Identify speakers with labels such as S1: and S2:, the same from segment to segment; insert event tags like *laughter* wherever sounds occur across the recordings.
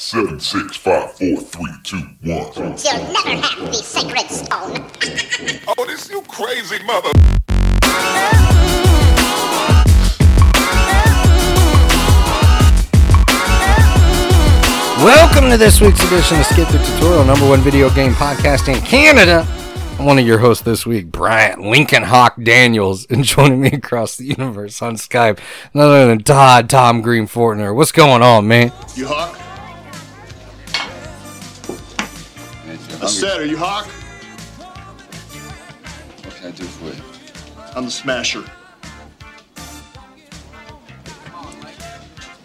S1: Seven, six, five, four, three, two, one.
S2: You'll never have the sacred stone. *laughs*
S1: Oh, this you crazy mother.
S3: Welcome to this week's edition of Skip the Tutorial, number one video game podcast in Canada. I'm one of your hosts this week, Bryant Lincoln Hawk Daniels, and joining me across the universe on Skype, none other than Todd Tom Green Fortner. What's going on, man?
S4: You Hawk? I said, are you Hawk?
S5: What can I do for you?
S4: I'm the Smasher.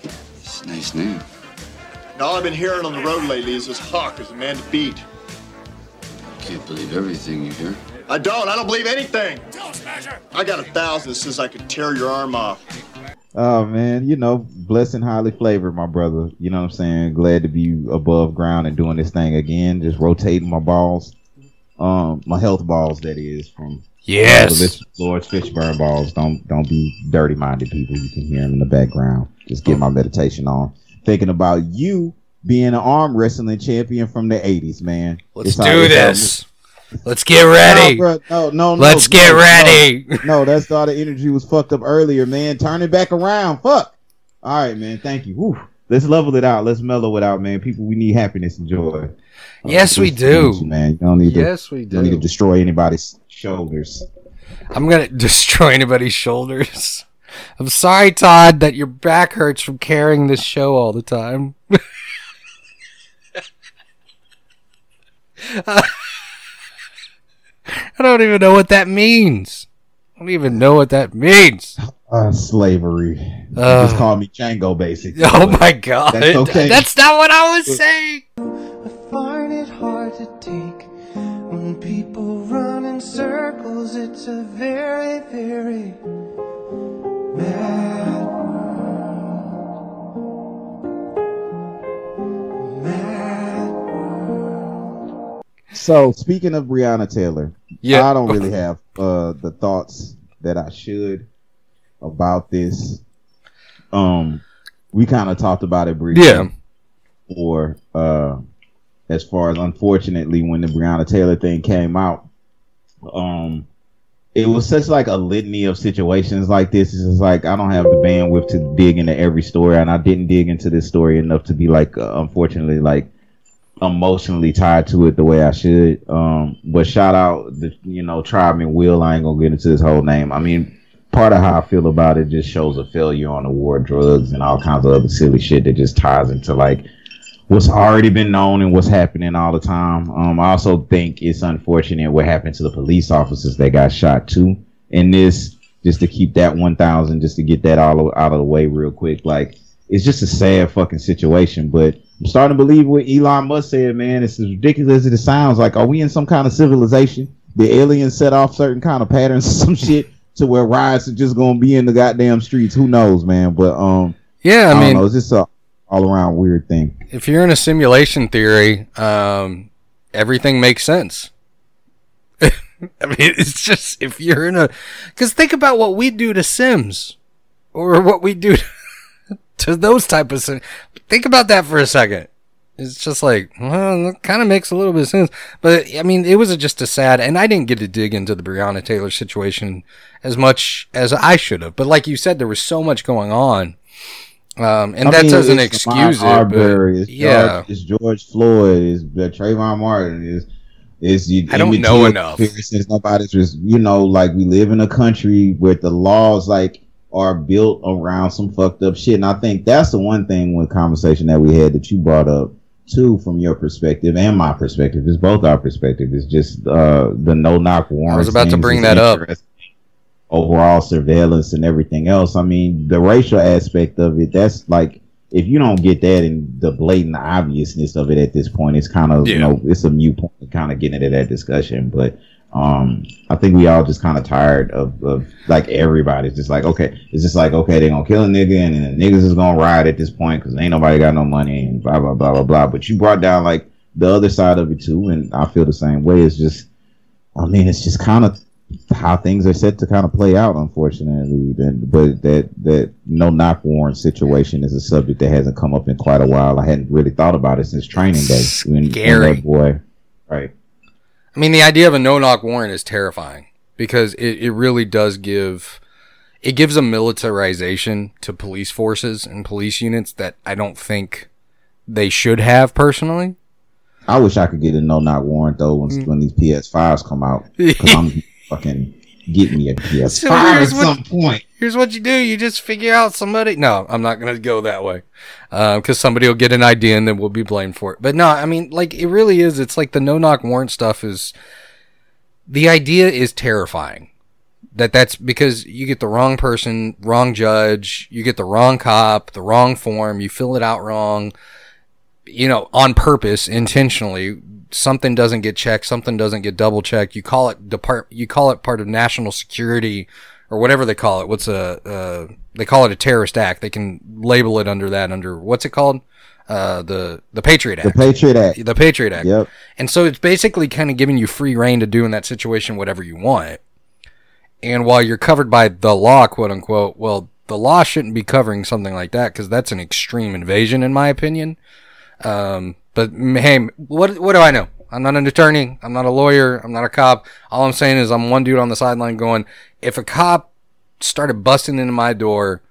S5: It's a nice name.
S4: And all I've been hearing on the road lately is this Hawk is a man to beat.
S5: I Can't believe everything you hear.
S4: I don't. I don't believe anything. I got a thousand that says I could tear your arm off.
S6: Oh man, you know, blessed and highly flavored, my brother. You know what I'm saying? Glad to be above ground and doing this thing again. Just rotating my balls, um, my health balls. That is from
S3: Yes.
S6: Laurence Fishburne balls. Don't don't be dirty minded people. You can hear them in the background. Just get my meditation on. Thinking about you being an arm wrestling champion from the '80s, man.
S3: Let's
S6: It's
S3: do this. Let's get ready.
S6: No, bruh, no, no, no.
S3: Let's get
S6: no,
S3: ready.
S6: No, no, that's all the energy was fucked up earlier, man. Turn it back around. Fuck. All right, man. Thank you. Whew. Let's level it out. Let's mellow it out, man. People, we need happiness and joy. Uh,
S3: Yes, we do.
S6: you, man. You don't need to.
S3: Yes, we
S6: you don't need to destroy anybody's shoulders.
S3: I'm gonna *laughs* destroy anybody's shoulders. I'm sorry, Todd, that your back hurts from carrying this show all the time. *laughs* *laughs* *laughs* I don't even know what that means. I don't even know what that means.
S6: Uh, slavery. You
S3: Uh.
S6: just call me Django, basically. *laughs*
S3: Oh my god.
S6: That's okay.
S3: That's not what I was saying.
S7: I find it hard to take when people run in circles. It's a very, very mad
S6: So speaking of Breonna Taylor,
S3: Yeah.
S6: I don't really have uh the thoughts that I should about this. Um, we kind of talked about it briefly.
S3: Yeah.
S6: Or uh, as far as unfortunately when the Breonna Taylor thing came out, um, it was such like a litany of situations like this. It's just like I don't have the bandwidth to dig into every story, and I didn't dig into this story enough to be like, uh, unfortunately, like emotionally tied to it the way I should. Um, but shout out the you know Tribeman Will. I ain't gonna get into this whole name. I mean, part of how I feel about it just shows a failure on the war drugs and all kinds of other silly shit that just ties into like what's already been known and what's happening all the time. Um, I also think it's unfortunate what happened to the police officers that got shot too. In this, just to keep that one thousand, just to get that all out of the way real quick, like it's just a sad fucking situation. But I'm starting to believe what Elon Musk said, man. It's as ridiculous as it sounds. Like, are we in some kind of civilization? The aliens set off certain kind of patterns, some *laughs* shit, to where riots are just gonna be in the goddamn streets. Who knows, man? But um,
S3: Yeah,
S6: I,
S3: I mean,
S6: know. It's just a all around weird thing.
S3: if you're in a simulation theory, um, everything makes sense. *laughs* I mean, it's just if you're in a, because think about what we do to Sims, or what we do to those type of. Sim- Think about that for a second. It's just like, well, it kind of makes a little bit of sense, but I mean, it was just a sad, and I didn't get to dig into the Breonna Taylor situation as much as I should have. But like you said, there was so much going on, um, and
S6: I
S3: that
S6: mean,
S3: doesn't excuse it.
S6: Arbery, it's
S3: yeah,
S6: George, it's George Floyd, it's Trayvon Martin, is is you.
S3: I don't know enough.
S6: Since nobody's you know like we live in a country where the laws like are built around some fucked up shit, and I think that's the one thing with conversation that we had that you brought up too from your perspective and my perspective. It's both our perspective. It's just uh the no knock warrant.
S3: I was about to bring that up.
S6: Overall surveillance and everything else. I mean, the racial aspect of it. That's like if you don't get that and the blatant obviousness of it at this point, it's kind of you know it's a mute point to kind of get into that discussion. But um, I think we all just kind of tired of, of like everybody's just like okay, it's just like okay, they gonna kill a nigga and then the niggas is gonna ride at this point because ain't nobody got no money and blah blah blah blah blah. But you brought down like the other side of it too, and I feel the same way. It's just, I mean, it's just kind of how things are set to kind of play out, unfortunately. Then, but that that no knock warrant situation is a subject that hasn't come up in quite a while. I hadn't really thought about it since training day. When, when
S3: Scary.
S6: that boy, right?
S3: I mean, the idea of a no knock warrant is terrifying because it, it really does give it gives a militarization to police forces and police units that I don't think they should have personally.
S6: I wish I could get a no knock warrant though when,
S3: Mm.
S6: when these PS5s come out *laughs* because I'm fucking getting me a PS5
S3: So
S6: at
S3: here's what-
S6: some point.
S3: Here's what you do: you just figure out somebody. No, I'm not gonna go that way, uh, because somebody will get an idea and then we'll be blamed for it. But no, I mean, like it really is. It's like the no knock warrant stuff is. The idea is terrifying. That that's because you get the wrong person, wrong judge, you get the wrong cop, the wrong form, you fill it out wrong, you know, on purpose, intentionally. Something doesn't get checked, something doesn't get double checked. You call it depart, you call it part of national security or whatever they call it. What's a, uh, they call it a terrorist act. They can label it under that, under what's it called? Uh, the, the Patriot Act.
S6: The Patriot Act.
S3: the Patriot Act.
S6: Yep.
S3: And so it's basically kind of giving you free reign to do in that situation whatever you want. And while you're covered by the law, quote unquote, well, the law shouldn't be covering something like that because that's an extreme invasion, in my opinion. Um, but hey, what what do I know? I'm not an attorney. I'm not a lawyer. I'm not a cop. All I'm saying is I'm one dude on the sideline going, if a cop started busting into my door,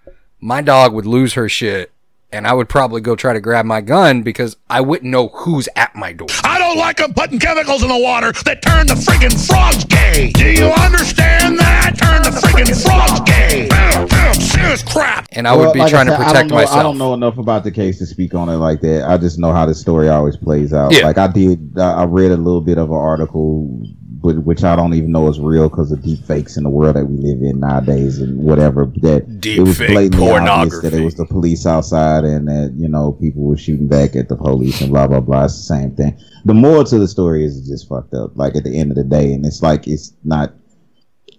S3: my dog would lose her shit. And I would probably go try to grab my gun because I wouldn't know who's at my door.
S8: I don't like them putting chemicals in the water that turn the friggin' frogs gay. Do you understand that? Turn the friggin' frogs gay. Damn, serious crap.
S3: And I would be
S6: like
S3: trying
S6: said,
S3: to protect
S6: don't know,
S3: myself.
S6: I don't know enough about the case to speak on it like that. I just know how the story always plays out.
S3: Yeah.
S6: Like I did, I I read a little bit of an article, but which I don't even know is real because of deep fakes in the world that we live in nowadays and whatever. That
S3: Deep
S6: it was blatantly obvious that it was the police outside and that you know people were shooting back at the police and blah blah blah. It's the same thing. The moral to the story is just fucked up. Like at the end of the day, and it's like it's not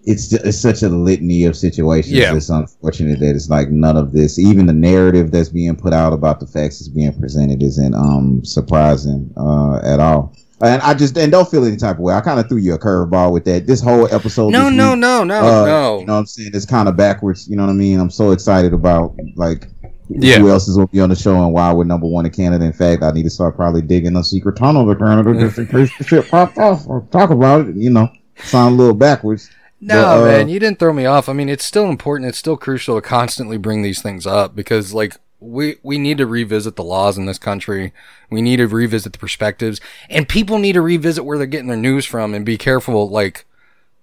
S6: it's ju- it's such a litany of situations.
S3: Yeah.
S6: It's unfortunate that it's like none of this, even the narrative that's being put out about the facts that's being presented, isn't um surprising uh at all. And I just and don't feel any type of way. I kind of threw you a curveball with that. This whole episode.
S3: no, no,
S6: week,
S3: no, no,
S6: uh,
S3: no.
S6: You know what I'm saying? It's kind of backwards. You know what I mean? I'm so excited about like
S3: Yeah.
S6: who else is going to be on the show and why we're number one in Canada. In fact, I need to start probably digging a secret tunnel to Canada just in case the shit pops off. Or talk about it. You know, sound a little backwards.
S3: No,
S6: But, uh,
S3: man, you didn't throw me off. I mean, it's still important. It's still crucial to constantly bring these things up because, like, we we need to revisit the laws in this country. We need to revisit the perspectives, and people need to revisit where they're getting their news from and be careful, like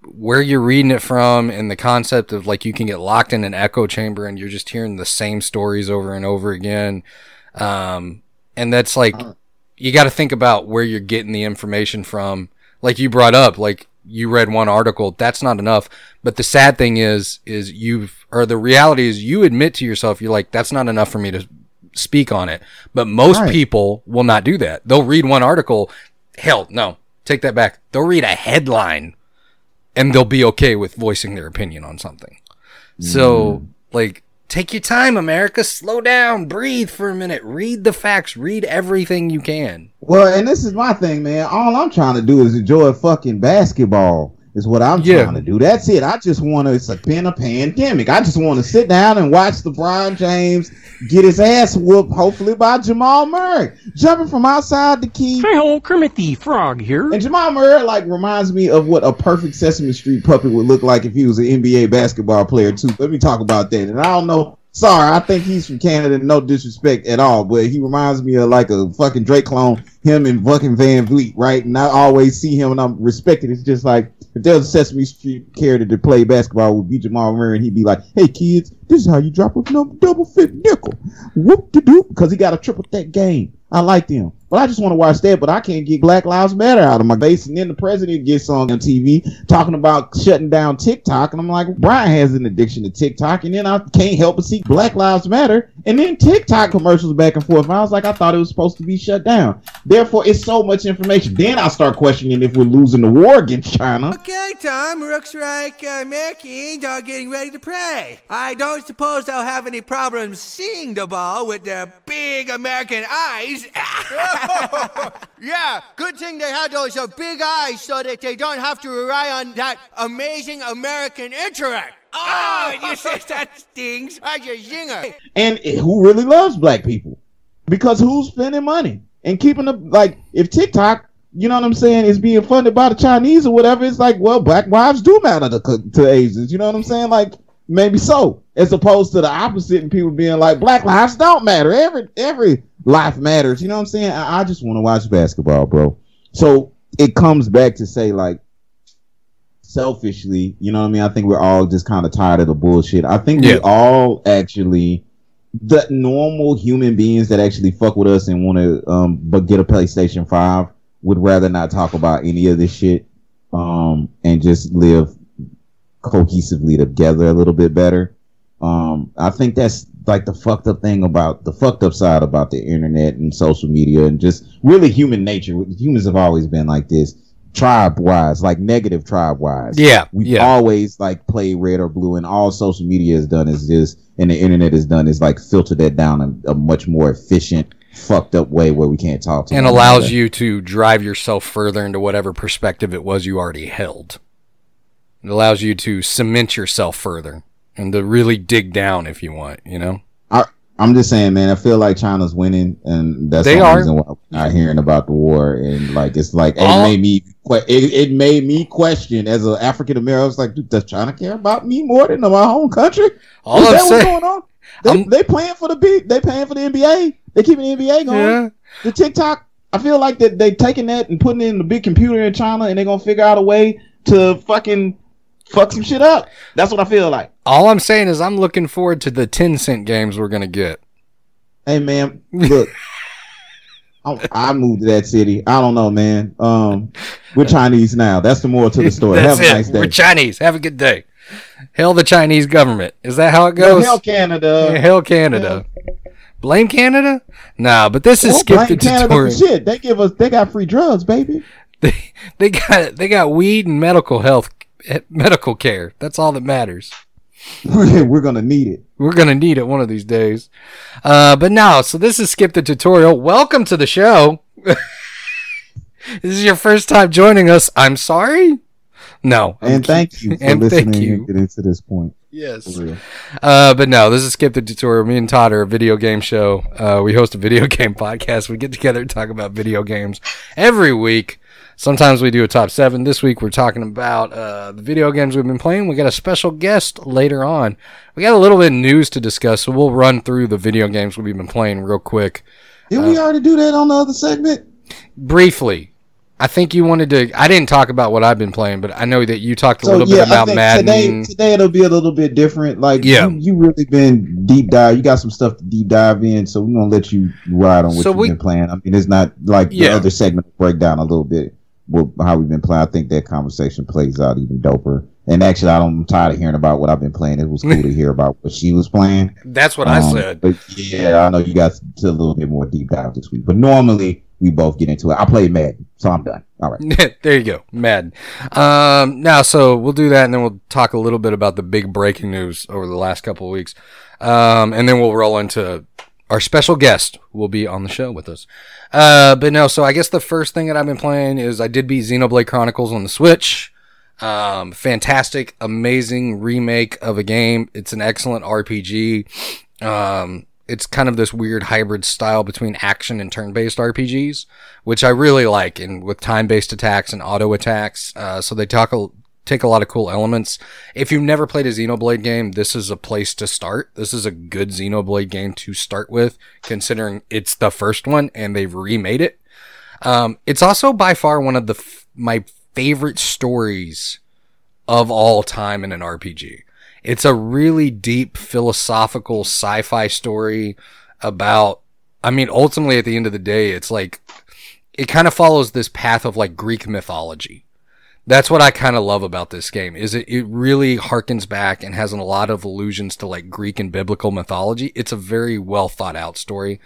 S3: where you're reading it from, and the concept of like you can get locked in an echo chamber and you're just hearing the same stories over and over again. Um, and that's like you got to think about where you're getting the information from. Like you brought up, like you read one article, that's not enough. But the sad thing is, is you've, or the reality is you admit to yourself, you're like, that's not enough for me to speak on it. But most
S6: Right.
S3: people will not do that. They'll read one article. Hell, no, take that back. They'll read a headline and they'll be okay with voicing their opinion on something. So, mm. like, take your time, America. Slow down, breathe for a minute, read the facts, read everything you can.
S6: Well, and this is my thing, man. All I'm trying to do is enjoy fucking basketball. Is what I'm
S3: Yeah.
S6: trying to do. That's it. I just want to. It's a been a pandemic. I just want to sit down and watch LeBron James get his ass whooped, hopefully by Jamal Murray, jumping from outside the key.
S9: Hi ho, Kermit the Frog here.
S6: And Jamal Murray like reminds me of what a perfect Sesame Street puppet would look like if he was an NBA basketball player too. Let me talk about that. And I don't know. Sorry, I think he's from Canada. No disrespect at all, but he reminds me of like a fucking Drake clone. Him and fucking VanVleet, right? And I always see him and I'm respected. It's just like if there was a Sesame Street character to play basketball would be Jamal Murray, and he'd be like, "Hey kids, this is how you drop a double fit nickel." Whoop de doop, because he got a triple threat game. I liked him. But I just want to watch that, but I can't get Black Lives Matter out of my face. And then the president gets on TV talking about shutting down TikTok. And I'm like, Brian has an addiction to TikTok. And then I can't help but see Black Lives Matter. And then TikTok commercials back and forth. And I was like, I thought it was supposed to be shut down. Therefore, it's so much information. Then I start questioning if we're losing the war against China.
S7: Okay, Tom, looks like uh, Americans are getting ready to pray. I don't suppose they'll have any problems seeing the ball with their big American eyes. *laughs* *laughs*
S10: Yeah, good thing they had those uh, big eyes so that they don't have to rely on that amazing American intellect. Oh, you said *laughs* that stings. That's a zinger.
S6: and who really loves black people because who's spending money and keeping the like if tiktok you know what i'm saying is being funded by the chinese or whatever it's like well black lives do matter to, to asians you know what i'm saying like maybe so as opposed to the opposite and people being like black lives don't matter every every life matters you know what i'm saying i, I just want to watch basketball bro so it comes back to say like selfishly, you know what I mean? I think we're all just kind of tired of the bullshit. I think
S3: Yeah.
S6: we all actually the normal human beings that actually fuck with us and want to um but get a PlayStation 5 would rather not talk about any of this shit um and just live cohesively together a little bit better. Um I think that's like the fucked up thing about the fucked up side about the internet and social media and just really human nature. Humans have always been like this tribe wise, like negative tribe wise.
S3: Yeah,
S6: We
S3: yeah.
S6: always like play red or blue, and all social media has done is just, and the internet has done is like filter that down in a much more efficient, fucked up way where we can't talk to
S3: and allows you to drive yourself further into whatever perspective it was you already held. It allows you to cement yourself further and to really dig down if you want, you know?
S6: I, I'm just saying, man. I feel like China's winning, and that's
S3: They
S6: the
S3: are.
S6: reason why we're not hearing about the war. And like, it's like it
S3: All-
S6: made me, it, it made me question as an African American. I was like, dude, does China care about me more than my home country?
S3: All
S6: Is
S3: I'm
S6: that what's going on? They, they playing for the big. They playing for the NBA. They keeping the NBA going.
S3: Yeah.
S6: The TikTok. I feel like that they taking that and putting it in the big computer in China, and they're gonna figure out a way to fucking fuck some shit up. That's what I feel like.
S3: All I'm saying is I'm looking forward to the Tencent games we're going to get.
S6: Hey man, look, *laughs* I, I moved to that city. I don't know, man. Um, we're Chinese now. That's the moral to the story. Have a
S3: it.
S6: nice day.
S3: We're Chinese. Have a good day. Hell the Chinese government. Is that how it
S6: Well,
S3: goes?
S6: hell Canada.
S3: Yeah, hell Canada. Blame Canada? Nah, but this is
S6: Don't
S3: skip the tutorial.
S6: shit. They give us. They got free drugs, baby. *laughs*
S3: They they got they got weed and medical health medical care. That's all that matters. *laughs*
S6: we're gonna need it.
S3: We're gonna need it one of these days. Uh, but now, so this is skip the tutorial. Welcome to the show. *laughs* this is your first time joining us. I'm sorry. No, I'm
S6: And
S3: ki-
S6: thank you for *laughs*
S3: and
S6: listening
S3: thank you.
S6: and getting to this point.
S3: Yes. Uh, but no, this is Skip the Tutorial. Me and Todd are a video game show. Uh, we host a video game podcast. We get together and talk about video games every week. Sometimes we do a top seven. This week we're talking about uh, the video games we've been playing. We got a special guest later on. We got a little bit of news to discuss, so we'll run through the video games we've been playing real quick.
S6: Did we already do that on the other segment?
S3: Briefly, I think you wanted to. I didn't talk about what I've been playing, but I know that you talked a
S6: So
S3: little
S6: yeah,
S3: bit about Madden.
S6: today today it'll be a little bit different. Like
S3: Yeah.
S6: you, you really been deep dive. You got some stuff to deep dive in, so we're gonna let you ride on what
S3: So
S6: you've
S3: we-
S6: been playing. I mean, it's not like
S3: Yeah.
S6: the other segment break down a little bit what, how we've been playing. I think that conversation plays out even doper. And actually, I don't, I'm tired of hearing about what I've been playing. It was cool to *laughs* hear about what she was playing.
S3: That's what I
S6: Um,
S3: said.
S6: But yeah, I know you guys did a little bit more deep dive this week. But normally we both get into it. I play Madden, so I'm done. All right. *laughs*
S3: there you go, Madden. Um, now, so we'll do that, and then we'll talk a little bit about the big breaking news over the last couple of weeks, um, and then we'll roll into our special guest will be on the show with us. Uh, but no, so I guess the first thing that I've been playing is I did beat Xenoblade Chronicles on the Switch. Um, fantastic, amazing remake of a game. It's an excellent RPG. Um, it's kind of this weird hybrid style between action and turn-based RPGs, which I really like, and with time-based attacks and auto attacks. Uh, so they talk take a lot of cool elements. If you've never played a Xenoblade game, this is a place to start. This is a good Xenoblade game to start with, considering it's the first one and they've remade it. Um, it's also by far one of the f- my favorite stories of all time in an RPG. It's a really deep philosophical sci-fi story about I mean ultimately at the end of the day it's like it kind of follows this path of like Greek mythology. That's what I kind of love about this game is it, it really harkens back and has a lot of allusions to like Greek and biblical mythology. It's a very well thought out story.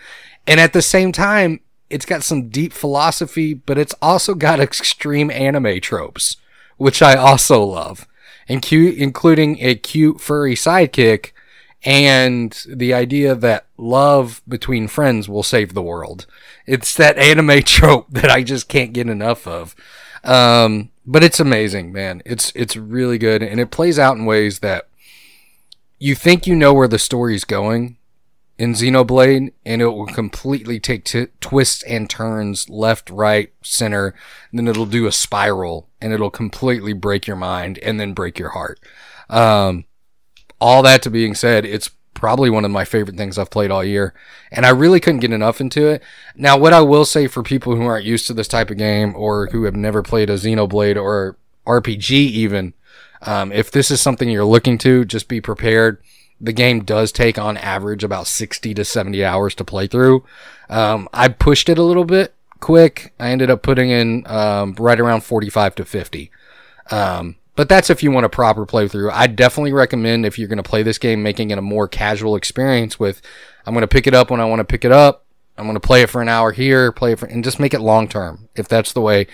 S3: And at the same time, it's got some deep philosophy, but it's also got *laughs* extreme anime tropes, which I also love, and cute, including a cute furry sidekick and the idea that love between friends will save the world. It's that anime *laughs* trope that I just can't get enough of. Um, but it's amazing, man. It's it's really good, and it plays out in ways that you think you know where the story's going in Xenoblade, and it will completely take t- twists and turns left, right, center, then it'll do a spiral, and it'll completely break your mind and then break your heart. Um, all that to being said, it's probably one of my favorite things I've played all year, and I really couldn't get enough into it. Now, what I will say for people who aren't used to this type of game or who have never played a Xenoblade or RPG even, um, if this is something you're looking to, just be prepared. The game does take on average about 60 to 70 hours to play through. Um, I pushed it a little bit quick. I ended up putting in um, right around 45 to 50. Um, but that's if you want a proper playthrough. I definitely recommend if you're going to play this game, making it a more casual experience with, I'm going to pick it up when I want to pick it up. I'm going to play it for an hour here, play it for, and just make it long term if that's the way.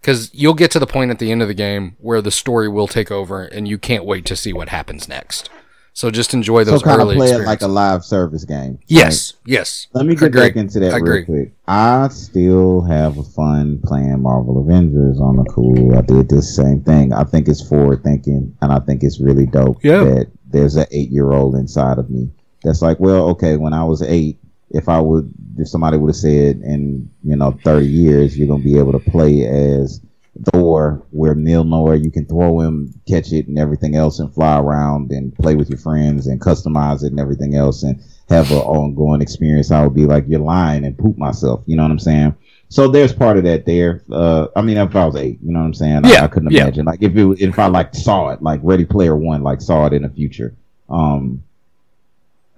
S3: Because you'll get to the point at the end of the game where the story will take over and you can't wait to see what happens next. So just enjoy those
S6: so kind of play it like a live service game.
S3: yes, yes.
S6: Let me get
S3: Agree.
S6: back into that real quick. I still have fun playing Marvel Avengers on the cool. I did this same thing. I think it's forward thinking, and I think it's really dope
S3: Yeah.
S6: that there's an eight year old inside of me that's like, well, okay, when I was eight, if I would, if somebody would have said in you know thirty years you're gonna be able to play as Thor, where Mjolnir, you can throw him, catch it, and everything else, and fly around and play with your friends and customize it and everything else, and have an ongoing experience. I would be like, you're lying and poop myself. You know what I'm saying? So there's part of that there. Uh, I mean, if I was eight, you know what I'm saying?
S3: Yeah,
S6: I, I couldn't
S3: yeah.
S6: imagine like if it if I like saw it like Ready Player One, like saw it in the future. Um,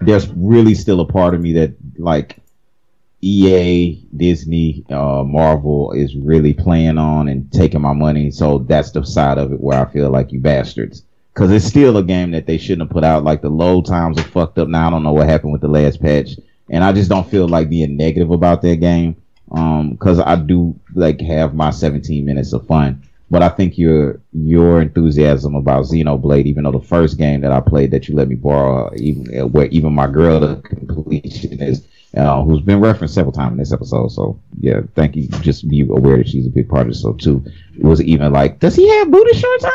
S6: there's really still a part of me that like EA, Disney, uh, Marvel is really playing on and taking my money. So that's the side of it where I feel like you bastards. Cause it's still a game that they shouldn't have put out. Like the load times are fucked up now. I don't know what happened with the last patch. And I just don't feel like being negative about that game. Um, cause I do like have my 17 minutes of fun. But I think your your enthusiasm about Xenoblade, even though the first game that I played that you let me borrow, even where even my girl the completion is, uh, who's been referenced several times in this episode. So yeah, thank you. Just be aware that she's a big part of it. So too, it was even like, does he have booty shorts on?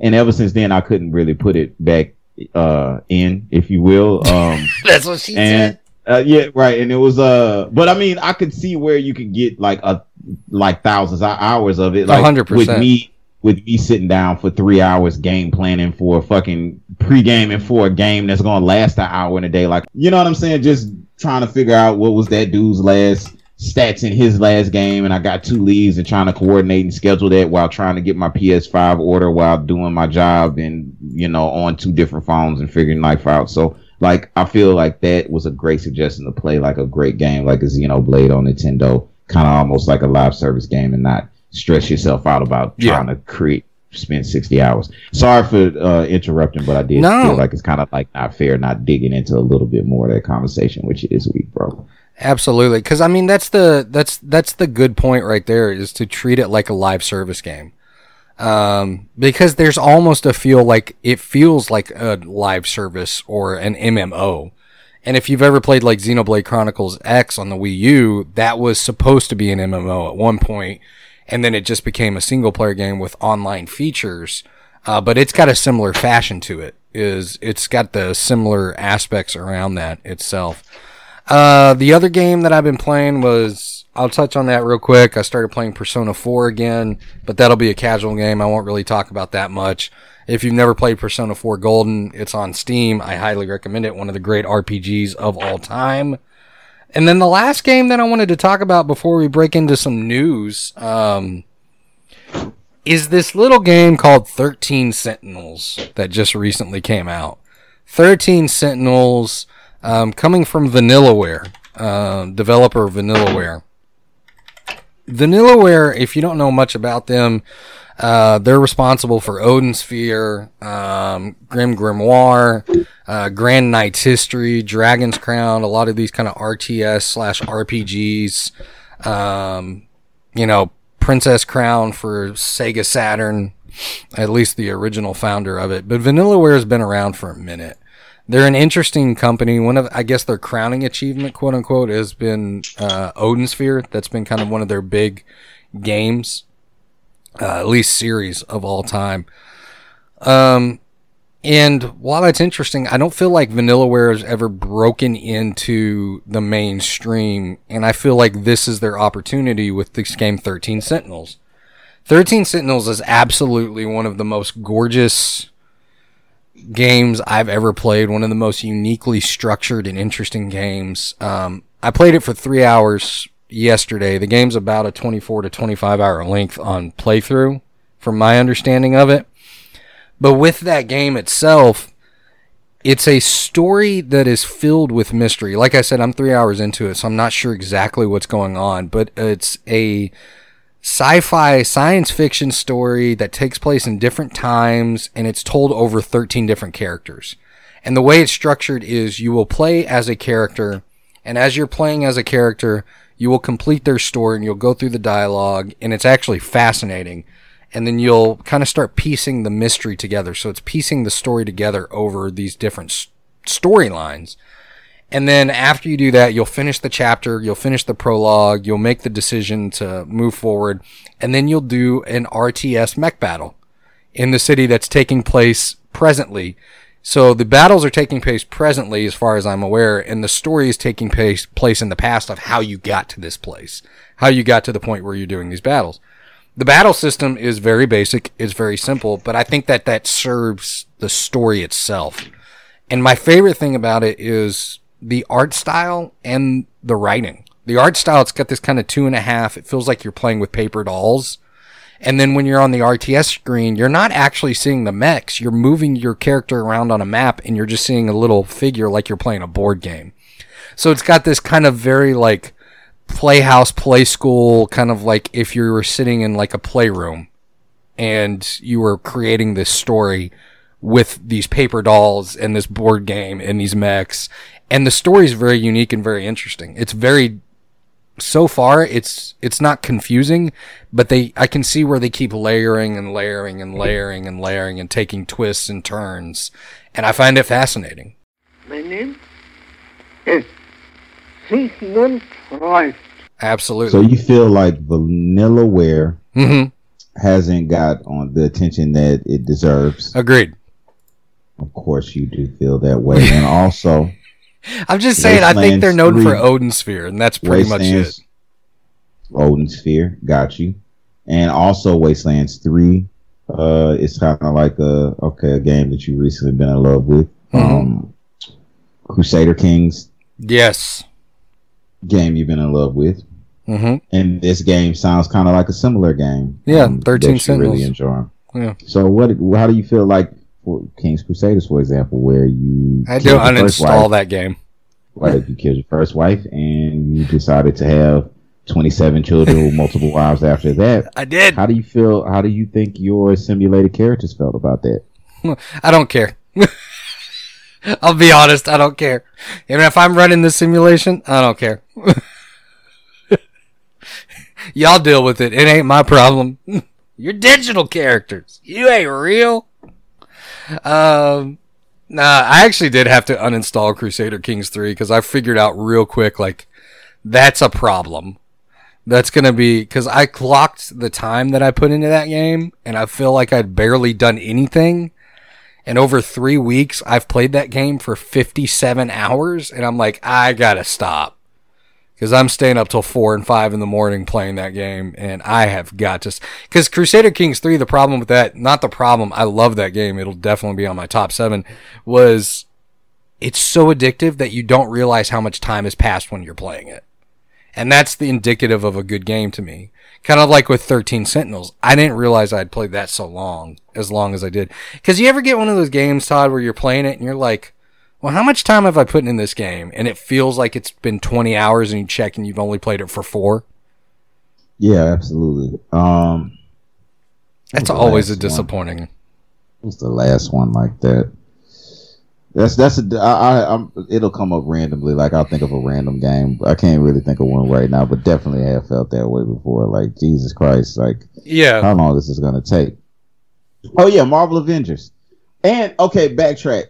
S6: And ever since then, I couldn't really put it back uh in, if you will. Um, *laughs*
S3: That's what she
S6: and uh, yeah, right. And it was uh, but I mean, I could see where you could get like a like thousands of hours of it, like
S3: 100%.
S6: with me with me sitting down for three hours game planning for a fucking pre-gaming for a game that's gonna last an hour in a day. Like, you know what I'm saying? Just trying to figure out what was that dude's last stats in his last game, and I got two leagues and trying to coordinate and schedule that while trying to get my PS5 order while doing my job and you know on two different phones and figuring life out. So like I feel like that was a great suggestion to play like a great game like a Xenoblade on Nintendo, kind of almost like a live service game and not stress yourself out about
S3: Yeah.
S6: trying to create spend 60 hours. Sorry for uh, interrupting, but I did
S3: No.
S6: feel like it's kind of like not fair not digging into a little bit more of that conversation which is weak, bro.
S3: Absolutely, because I mean that's the that's that's the good point right there is to treat it like a live service game, um, because there's almost a feel like it feels like a live service or an MMO, and if you've ever played like Xenoblade Chronicles X on the Wii U, that was supposed to be an MMO at one point, and then it just became a single player game with online features. Uh, but it's got a similar fashion to it. Is it's got the similar aspects around that itself. Uh, the other game that I've been playing was I'll touch on that real quick. I started playing Persona 4 again, but that'll be a casual game. I won't really talk about that much. If you've never played Persona 4 Golden, it's on Steam. I highly recommend it. One of the great RPGs of all time. And then the last game that I wanted to talk about before we break into some news, um, is this little game called 13 Sentinels that just recently came out. 13 Sentinels, um, coming from Vanillaware, uh, developer Vanillaware. Vanillaware, if you don't know much about them, uh, they're responsible for Odin Sphere, um, Grim Grimoire, uh, Grand Knight's History, Dragon's Crown, a lot of these kind of RTS slash RPGs. Um, you know, Princess Crown for Sega Saturn, at least the original founder of it. But Vanillaware has been around for a minute. they're an interesting company. One of, I guess, their crowning achievement, quote unquote, has been uh, Odin Sphere. That's been kind of one of their big games, uh, at least series of all time. Um, and while that's interesting, I don't feel like Vanillaware has ever broken into the mainstream, and I feel like this is their opportunity with this game, 13 Sentinels. 13 Sentinels is absolutely one of the most gorgeous games I've ever played. One of the most uniquely structured and interesting games. Um, I played it for three hours yesterday. The game's about a 24 to 25 hour length on playthrough, from my understanding of it. But with that game itself, it's a story that is filled with mystery. Like I said, I'm three hours into it, so I'm not sure exactly what's going on, but it's a sci-fi science fiction story that takes place in different times and it's told over 13 different characters. And the way it's structured is you will play as a character and as you're playing as a character, you will complete their story and you'll go through the dialogue and it's actually fascinating. And then you'll kind of start piecing the mystery together. So it's piecing the story together over these different storylines. And then after you do that, you'll finish the chapter, you'll finish the prologue, you'll make the decision to move forward, and then you'll do an RTS mech battle in the city that's taking place presently. So the battles are taking place presently, as far as I'm aware, and the story is taking place, place in the past of how you got to this place, how you got to the point where you're doing these battles. The battle system is very basic, it's very simple, but I think that that serves the story itself. And my favorite thing about it is the art style and the writing. The art style, it's got this kind of two and a half. It feels like you're playing with paper dolls. And then when you're on the RTS screen, you're not actually seeing the mechs. You're moving your character around on a map and you're just seeing a little figure like you're playing a board game. So it's got this kind of very like playhouse, play school, kind of like if you were sitting in like a playroom and you were creating this story with these paper dolls and this board game and these mechs. And the story is very unique and very interesting. It's very so far it's it's not confusing, but they I can see where they keep layering and layering and layering and layering and taking twists and turns. And I find it fascinating.
S11: My name is Sigmund Freud.
S3: Absolutely.
S6: So you feel like Vanillaware
S3: Mhm.
S6: hasn't got on the attention that it deserves.
S3: Agreed.
S6: Of course, you do feel that way, and also,
S3: I'm just saying I think they're known for
S6: Wastelands
S3: Odin Sphere, and that's pretty much it.
S6: Wastelands- Odin Sphere, got you, and also Wastelands Three. Uh, it's kind of like a okay, a game that you recently been in love with.
S3: Mm-hmm.
S6: Um, Crusader Kings
S3: Yes.
S6: game you've been in love with,
S3: Mhm.
S6: and this game sounds kind of like a similar game.
S3: Yeah,
S6: um,
S3: 13
S6: that you really
S3: Sentinels.
S6: enjoy.
S3: Yeah.
S6: So what? How do you feel like for King's Crusaders, for example, where you
S3: I do
S6: killed
S3: uninstall that game.
S6: Like you killed your first wife, and you decided to have twenty-seven children with multiple *laughs* wives after that.
S3: I did.
S6: How do you feel? How do you think your simulated characters felt about that? *laughs*
S3: I don't care. *laughs* I'll be honest, I don't care. And if I'm running this simulation, I don't care. Y'all deal with it. It ain't my problem. You're digital characters. You ain't real. Um, nah, I actually did have to uninstall Crusader Kings 3 because I figured out real quick, like, that's a problem. That's gonna be, because I clocked the time that I put into that game and I feel like I'd barely done anything. And over three weeks, I've played that game for 57 hours, and I'm like, I gotta stop. Because I'm staying up till 4 and 5 in the morning playing that game, and I have got to. Because Crusader Kings 3, the problem with that, not the problem, I love that game, it'll definitely be on my top 7, was it's so addictive that you don't realize how much time has passed when you're playing it. And that's the indicative of a good game to me. Kind of like with 13 Sentinels. I didn't realize I'd played that so long, as long as I did. Cause you ever get one of those games, Todd, where you're playing it and you're like, well, how much time have I put in this game? And it feels like it's been 20 hours and you check and you've only played it for four.
S6: Yeah, absolutely. Um,
S3: That's always a
S6: one?
S3: disappointing.
S6: what's the last one like that? That's that's a, I, I I'm, it'll come up randomly. Like I'll think of a random game. I can't really think of one right now, but definitely have felt that way before. Like Jesus Christ, like
S3: Yeah.
S6: how long this is gonna take? Oh yeah, Marvel Avengers. And okay, backtrack.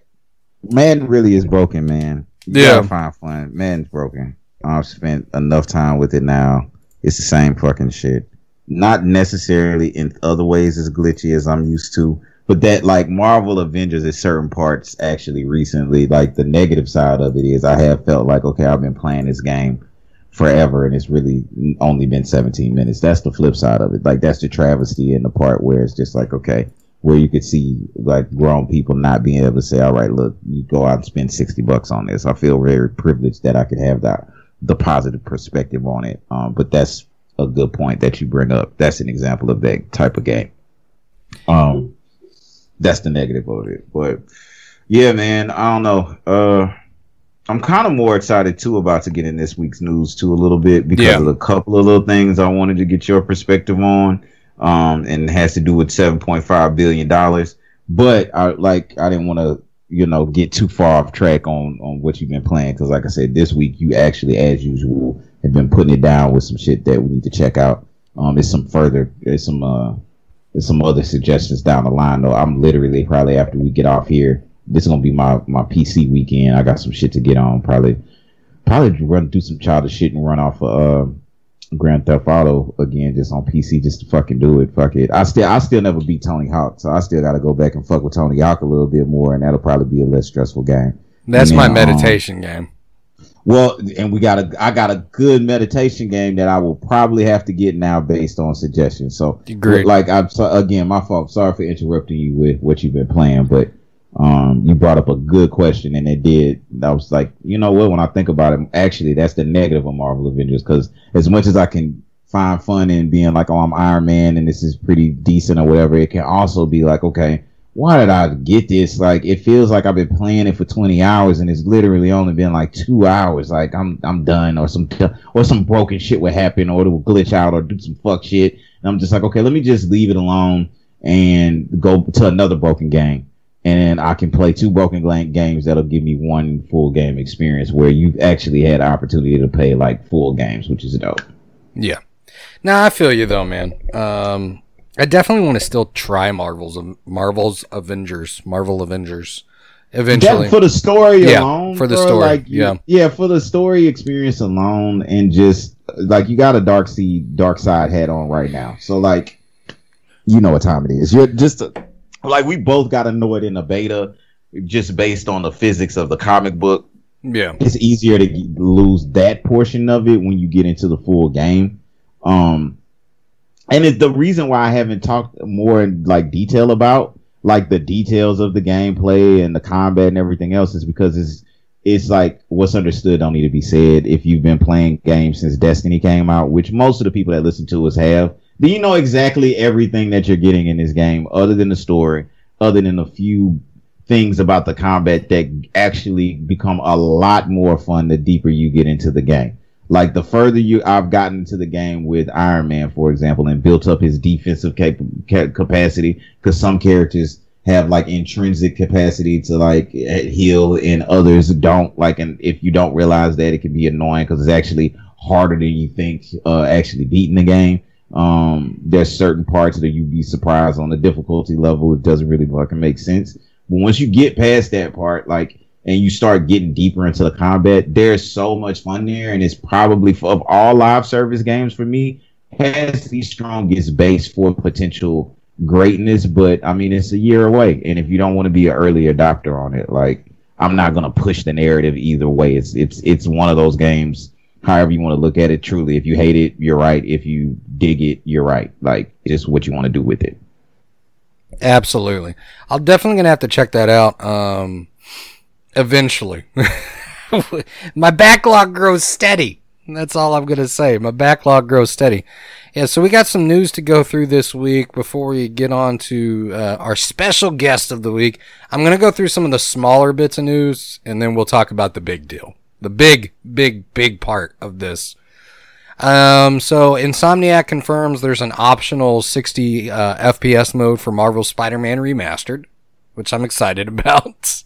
S6: Man really is broken, man. You
S3: Yeah.
S6: find fun. Man's broken. I've spent enough time with it now. It's the same fucking shit. Not necessarily in other ways as glitchy as I'm used to, but that like Marvel Avengers at certain parts actually recently, like the negative side of it is I have felt like okay, I've been playing this game forever and it's really only been 17 minutes. That's the flip side of it. Like that's the travesty in the part where it's just like okay, where you could see like grown people not being able to say, all right, look, you go out and spend 60 bucks on this. I feel very privileged that I could have that the positive perspective on it. Um, but that's a good point that you bring up. That's an example of that type of game. Um, that's the negative of it. But yeah, man, I don't know. Uh, I'm kind of more excited too about to get in this week's news too a little bit because
S3: Yeah.
S6: of a couple of little things I wanted to get your perspective on. Um, and has to do with 7.5 billion dollars. But I like I didn't want to you know get too far off track on on what you've been playing because like I said this week you actually as usual have been putting it down with some shit that we need to check out. Um, there's some further there's some uh there's some other suggestions down the line though. I'm literally probably after we get off here. This is gonna be my my PC weekend. I got some shit to get on. Probably probably run do some childish shit and run off of uh, Grand Theft Auto again just on PC just to fucking do it. Fuck it. I still I still never beat Tony Hawk, so I still got to go back and fuck with Tony Hawk a little bit more, and that'll probably be a less stressful game.
S3: That's
S6: And
S3: my
S6: then, um,
S3: meditation game.
S6: well, and we got a I got a good meditation game that I will probably have to get now based on suggestions. So,
S3: Agreed.
S6: like I'm so, again, my fault. Sorry for interrupting you with what you've been playing, but um, you brought up a good question, and it did. I was like, you know what? When I think about it, actually, that's the negative of Marvel Avengers because as much as I can find fun in being like, oh, I'm Iron Man, and this is pretty decent or whatever, it can also be like, okay. Why did I get this? Like, it feels like I've been playing it for 20 hours, and it's literally only been like two hours. Like, I'm I'm done, or some or some broken shit would happen, or it will glitch out, or do some fuck shit. And I'm just like, okay, let me just leave it alone and go to another broken game. And I can play two broken games that'll give me one full game experience where you've actually had opportunity to play like full games, which is dope.
S3: Yeah. Now I feel you though, man. Um, I definitely want to still try Marvel's of Marvel's Avengers, Marvel Avengers, eventually.
S6: That, for the story
S3: Yeah,
S6: alone,
S3: for the
S6: bro,
S3: story,
S6: like
S3: yeah.
S6: yeah, for the story experience alone, and just like you got a dark seed, dark side hat on right now, so like you know what time it is. You're just like we both got annoyed in the beta, just based on the physics of the comic book.
S3: Yeah.
S6: it's easier to lose that portion of it when you get into the full game. Um, and it's the reason why I haven't talked more in like detail about like the details of the gameplay and the combat and everything else is because it's it's like what's understood don't need to be said. If you've been playing games since Destiny came out, which most of the people that listen to us have, then you know exactly everything that you're getting in this game, other than the story, other than a few things about the combat that actually become a lot more fun the deeper you get into the game. Like the further you I've gotten into the game with Iron Man, for example, and built up his defensive cap- capacity, because some characters have like intrinsic capacity to like heal, and others don't. Like, and if you don't realize that, it can be annoying because it's actually harder than you think. Uh, actually beating the game. Um, there's certain parts that you'd be surprised on the difficulty level. It doesn't really fucking make sense. But once you get past that part, like, and you start getting deeper into the combat, there's so much fun there, and it's probably for, of all live service games for me has the strongest base for potential greatness. But I mean, it's a year away, and if you don't want to be an early adopter on it, like, I'm not gonna push the narrative either way. It's it's it's one of those games. However you want to look at it, truly, if you hate it, you're right. If you dig it, you're right. Like, it's just what you want to do with it.
S3: Absolutely. I'm definitely gonna have to check that out. Um, eventually. *laughs* My backlog grows steady. That's all I'm gonna say. My backlog grows steady. Yeah, so we got some news to go through this week before we get on to uh, our special guest of the week. I'm gonna go through some of the smaller bits of news, and then we'll talk about the big deal, the big, big, big part of this. Um, so Insomniac confirms there's an optional 60 uh, FPS mode for Marvel Spider-Man Remastered, which I'm excited *laughs* about.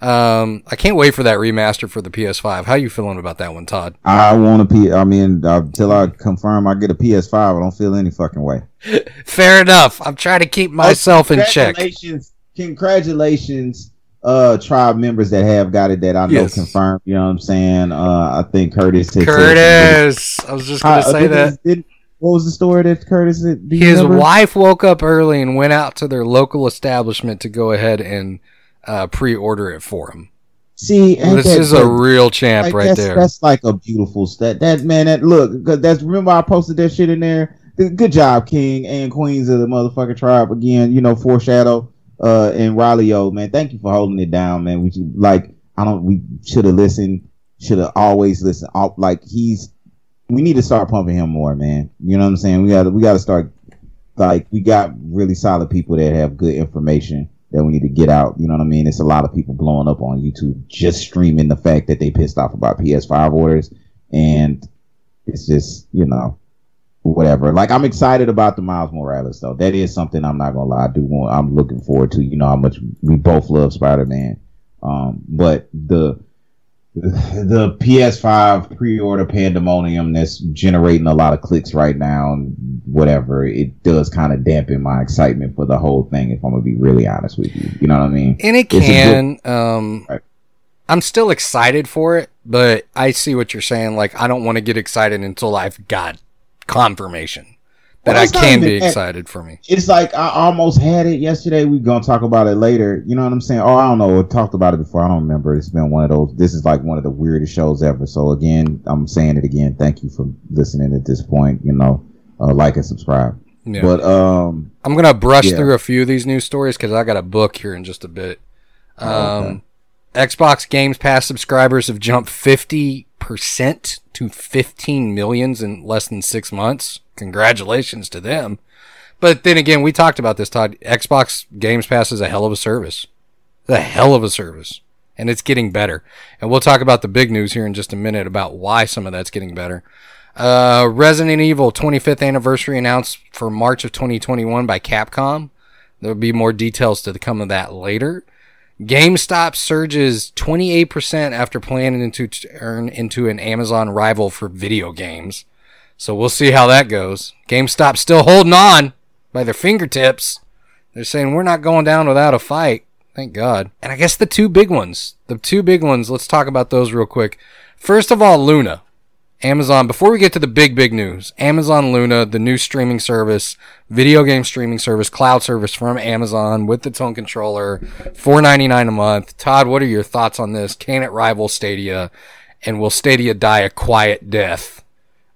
S3: Um, I can't wait for that remaster for the PS5. How you feeling about that one, Todd?
S6: I want to P. I mean, until I confirm I get a PS5, I don't feel any fucking way. *laughs*
S3: Fair enough. I'm trying to keep myself in check.
S6: Congratulations, congratulations uh tribe members that have got it that I know
S3: Yes.
S6: confirmed. You know what I'm saying? Uh, I think Curtis. had said
S3: Curtis, I was just gonna
S6: something-
S3: say
S6: Uh,
S3: that.
S6: did- what was the story that Curtis? Did,
S3: His
S6: remember?
S3: wife woke up early and went out to their local establishment to go ahead and uh, pre-order it for him.
S6: See, ain't
S3: This
S6: that
S3: is a
S6: dope?
S3: real champ
S6: Like,
S3: right
S6: that's,
S3: there.
S6: That's like a beautiful stat. That man, that look, 'cause that's remember I posted that shit in there. Good good job, King and Queens of the motherfucking tribe. Again, you know, foreshadow uh and Riley O, man. Thank you for holding it down, man. We should, like I don't we should have listened, should have always listened. All, like he's we need to start pumping him more, man. You know what I'm saying? We gotta we gotta start like we got really solid people that have good information that we need to get out. You know what I mean? It's a lot of people blowing up on YouTube just streaming the fact that they pissed off about PS5 orders, and it's just you know whatever. Like I'm excited about the Miles Morales though. That is something I'm not gonna lie. I do want. I'm looking forward to. You know how much we both love Spider Man, um, but the the PS5 pre-order pandemonium that's generating a lot of clicks right now and whatever it does kind of dampen my excitement for the whole thing if I'm gonna be really honest with you you know what I mean
S3: And it
S6: a good-
S3: can. um, I'm still excited for it, but I see what you're saying. Like, I don't want to get excited until I've got confirmation that
S6: Well,
S3: I can be excited for me.
S6: it's like I almost had it yesterday. We're gonna talk about it later. You know what I'm saying? Oh I don't know. We talked about it before. I don't remember. It's been one of those this is like one of the weirdest shows ever. So again I'm saying it again. Thank you for listening at this point you know. Uh, like and subscribe.
S3: Yeah.
S6: but um
S3: I'm gonna brush
S6: yeah.
S3: through a few of these news stories because I got a book here in just a bit. Um,
S6: Oh, okay.
S3: Xbox Games Pass subscribers have jumped 50 percent to 15 millions in less than six months. Congratulations to them. But then again, we talked about this, Todd. Xbox Games Pass is a hell of a service. The hell of a service. And it's getting better. And we'll talk about the big news here in just a minute about why some of that's getting better. Uh, Resident Evil 25th anniversary announced for March of 2021 by Capcom. There'll be more details to come of that later. GameStop surges 28% after planning to turn into an Amazon rival for video games. So we'll see how that goes. GameStop still holding on by their fingertips. They're saying we're not going down without a fight. Thank God. And I guess the two big ones, the two big ones, let's talk about those real quick. First of all, Luna. Amazon, before we get to the big, big news, Amazon Luna, the new streaming service, video game streaming service, cloud service from Amazon with its own controller, $4.99 a month. Todd, what are your thoughts on this? Can it rival Stadia? And will Stadia die a quiet death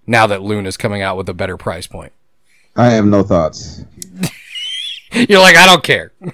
S3: now that Luna is coming out with a better price point?
S6: I have no thoughts *laughs*
S3: You're like, I don't care. *laughs*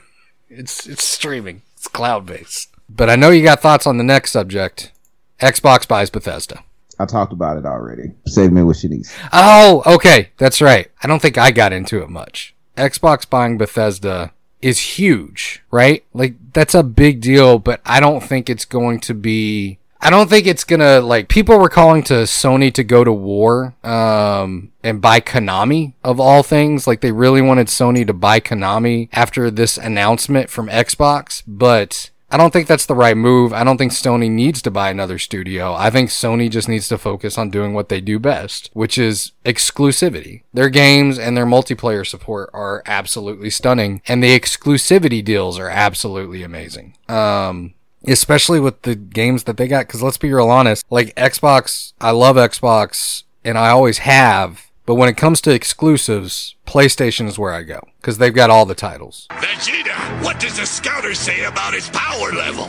S3: It's it's streaming. It's cloud based. But I know you got thoughts on the next subject. Xbox buys Bethesda.
S6: I talked about it already segment with Shanice
S3: Oh, okay. That's right. I don't think I got into it much. Xbox buying Bethesda is huge, right? Like that's a big deal, but I don't think it's going to be I don't think it's gonna like people were calling to Sony to go to war um and buy Konami of all things. Like they really wanted Sony to buy Konami after this announcement from Xbox, but I don't think that's the right move. I don't think Sony needs to buy another studio. I think Sony just needs to focus on doing what they do best, which is exclusivity. Their games and their multiplayer support are absolutely stunning, and the exclusivity deals are absolutely amazing. Um, especially with the games that they got. Because let's be real honest, like Xbox, I love Xbox, and I always have. But when it comes to exclusives, PlayStation is where I go because they've got all the titles.
S8: Vegeta, what does the scouter say about his power level?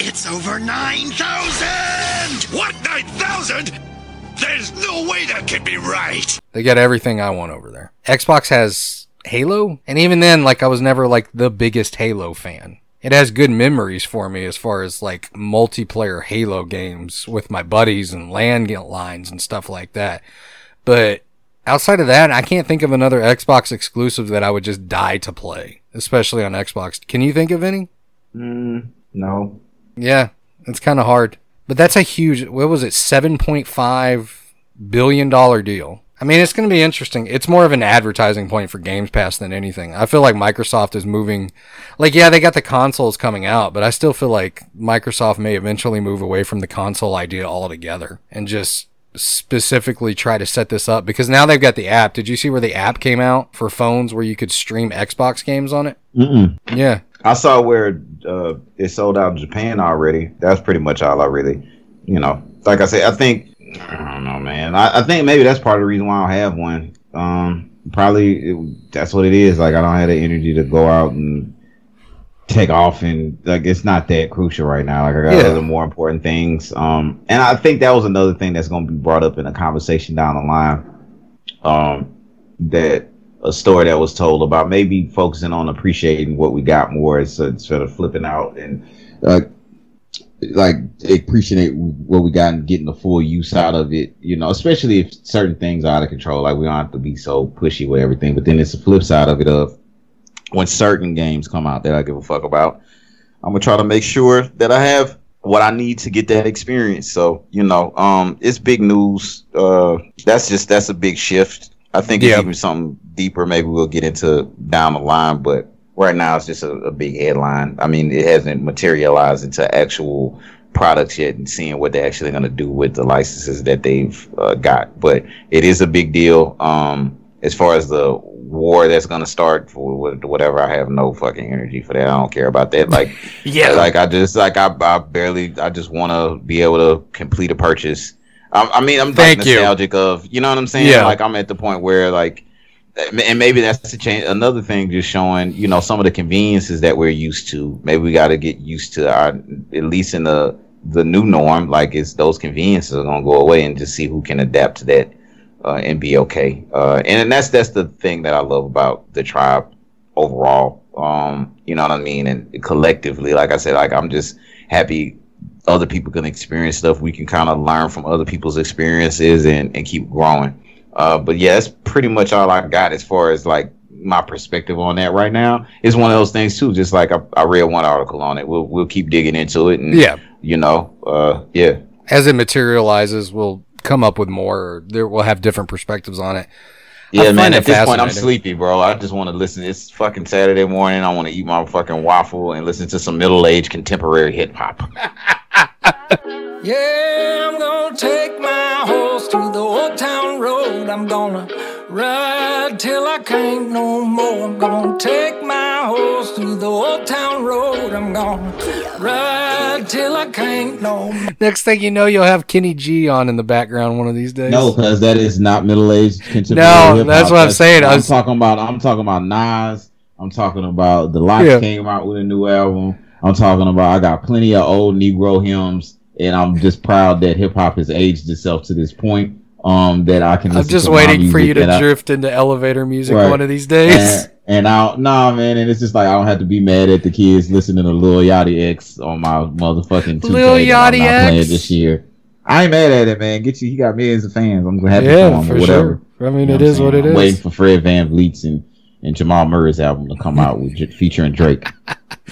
S8: It's over 9,000! What, 9,000? There's no way that could be right!
S3: They got everything I want over there. Xbox has Halo, and even then, like I was never like the biggest Halo fan. It has good memories for me as far as like multiplayer Halo games with my buddies and land lines and stuff like that. But outside of that, I can't think of another Xbox exclusive that I would just die to play, especially on Xbox. Can you think of any?
S6: Mm, no.
S3: Yeah, it's kind of hard. But that's a huge, what was it, $7.5 billion deal. I mean, it's going to be interesting. It's more of an advertising point for Games Pass than anything. I feel like Microsoft is moving, like, yeah, they got the consoles coming out, but I still feel like Microsoft may eventually move away from the console idea altogether and just specifically try to set this up because now they've got the app. Did you see where the app came out for phones where you could stream Xbox games on it?
S6: Mm-mm.
S3: Yeah.
S6: I saw where uh, it sold out in Japan already. That's pretty much all I really, you know. Like I said, I think I don't know, man. I, I think maybe that's part of the reason why I don't have one. Um, probably it, that's what it is. Like I don't have the energy to go out and take off and like it's not that crucial right now. Like I got
S3: Yeah.
S6: other more important things. Um, and I think that was another thing that's going to be brought up in a conversation down the line. Um, that a story that was told about maybe focusing on appreciating what we got more instead of flipping out and uh, like appreciate what we got and getting the full use out of it. You know, especially if certain things are out of control. Like we don't have to be so pushy with everything. But then it's the flip side of it of when certain games come out that I give a fuck about. I'm gonna try to make sure that I have what I need to get that experience. So you know, um, it's big news. Uh, that's just that's a big shift. I think it's even something deeper. Maybe we'll get into down the line, but right now it's just a, a big headline. I mean, it hasn't materialized into actual products yet, and seeing what they're actually going to do with the licenses that they've uh, got. But it is a big deal. Um, as far as the war that's going to start for whatever, I have no fucking energy for that. I don't care about that. Like, *laughs*
S3: Yeah.
S6: like I just like I, I barely. I just want to be able to complete a purchase. I, I mean, I'm like
S3: Thank you.
S6: nostalgic of you know what I'm saying.
S3: Yeah.
S6: Like I'm at the point where like and maybe that's the change. Another thing, just showing you know some of the conveniences that we're used to. Maybe we got to get used to our at least in the the new norm. Like it's those conveniences are gonna go away, and just see who can adapt to that uh, and be okay. Uh, and that's that's the thing that I love about the tribe overall. Um, you know what I mean? And collectively, like I said, like I'm just happy other people can experience stuff. We can kind of learn from other people's experiences and, and keep growing. Uh, but yeah, that's pretty much all I got as far as like my perspective on that right now. It's one of those things too. Just like I, I read one article on it. We'll we'll keep digging into it and
S3: Yeah.
S6: you know, uh, yeah.
S3: As it materializes, we'll come up with more. Or there we'll have different perspectives on it.
S6: Yeah, man. At this point, I'm sleepy, bro. I just want to listen. It's fucking Saturday morning. I want to eat my fucking waffle and listen to some middle aged contemporary hip hop. *laughs*
S12: Yeah, I'm gonna take my horse to the old town road. I'm gonna ride till I can't no more. I'm gonna take my horse to the old town road. I'm gonna ride till I can't no more.
S3: Next thing you know, you'll have Kenny G on in the background one of these days.
S6: No, because that is not middle aged contemporary.
S3: No,
S6: hip-hop.
S3: that's what I'm saying. I
S6: I'm
S3: was-
S6: talking about. I'm talking about Nas. I'm talking about the LOX
S3: Yeah.
S6: came out with a new album. I'm talking about. I got plenty of old Negro hymns, and I'm just proud that hip hop has aged itself to this point. Um, that I can.
S3: I'm just waiting for you to
S6: I-
S3: drift into elevator music
S6: Right.
S3: one of these days.
S6: And, and I nah man, and it's just like I don't have to be mad at the kids listening to Lil Yachty X on my motherfucking 2K
S3: Lil Yachty X?
S6: this year. I ain't mad at it, man. Get you, he got millions of fans. I'm happy
S3: Yeah,
S6: for him
S3: for
S6: or whatever.
S3: sure. I mean,
S6: You know
S3: it
S6: I'm
S3: what it
S6: I'm
S3: is.
S6: Waiting for Fred VanVleet's and, and Jamal Murray's album to come out with featuring Drake.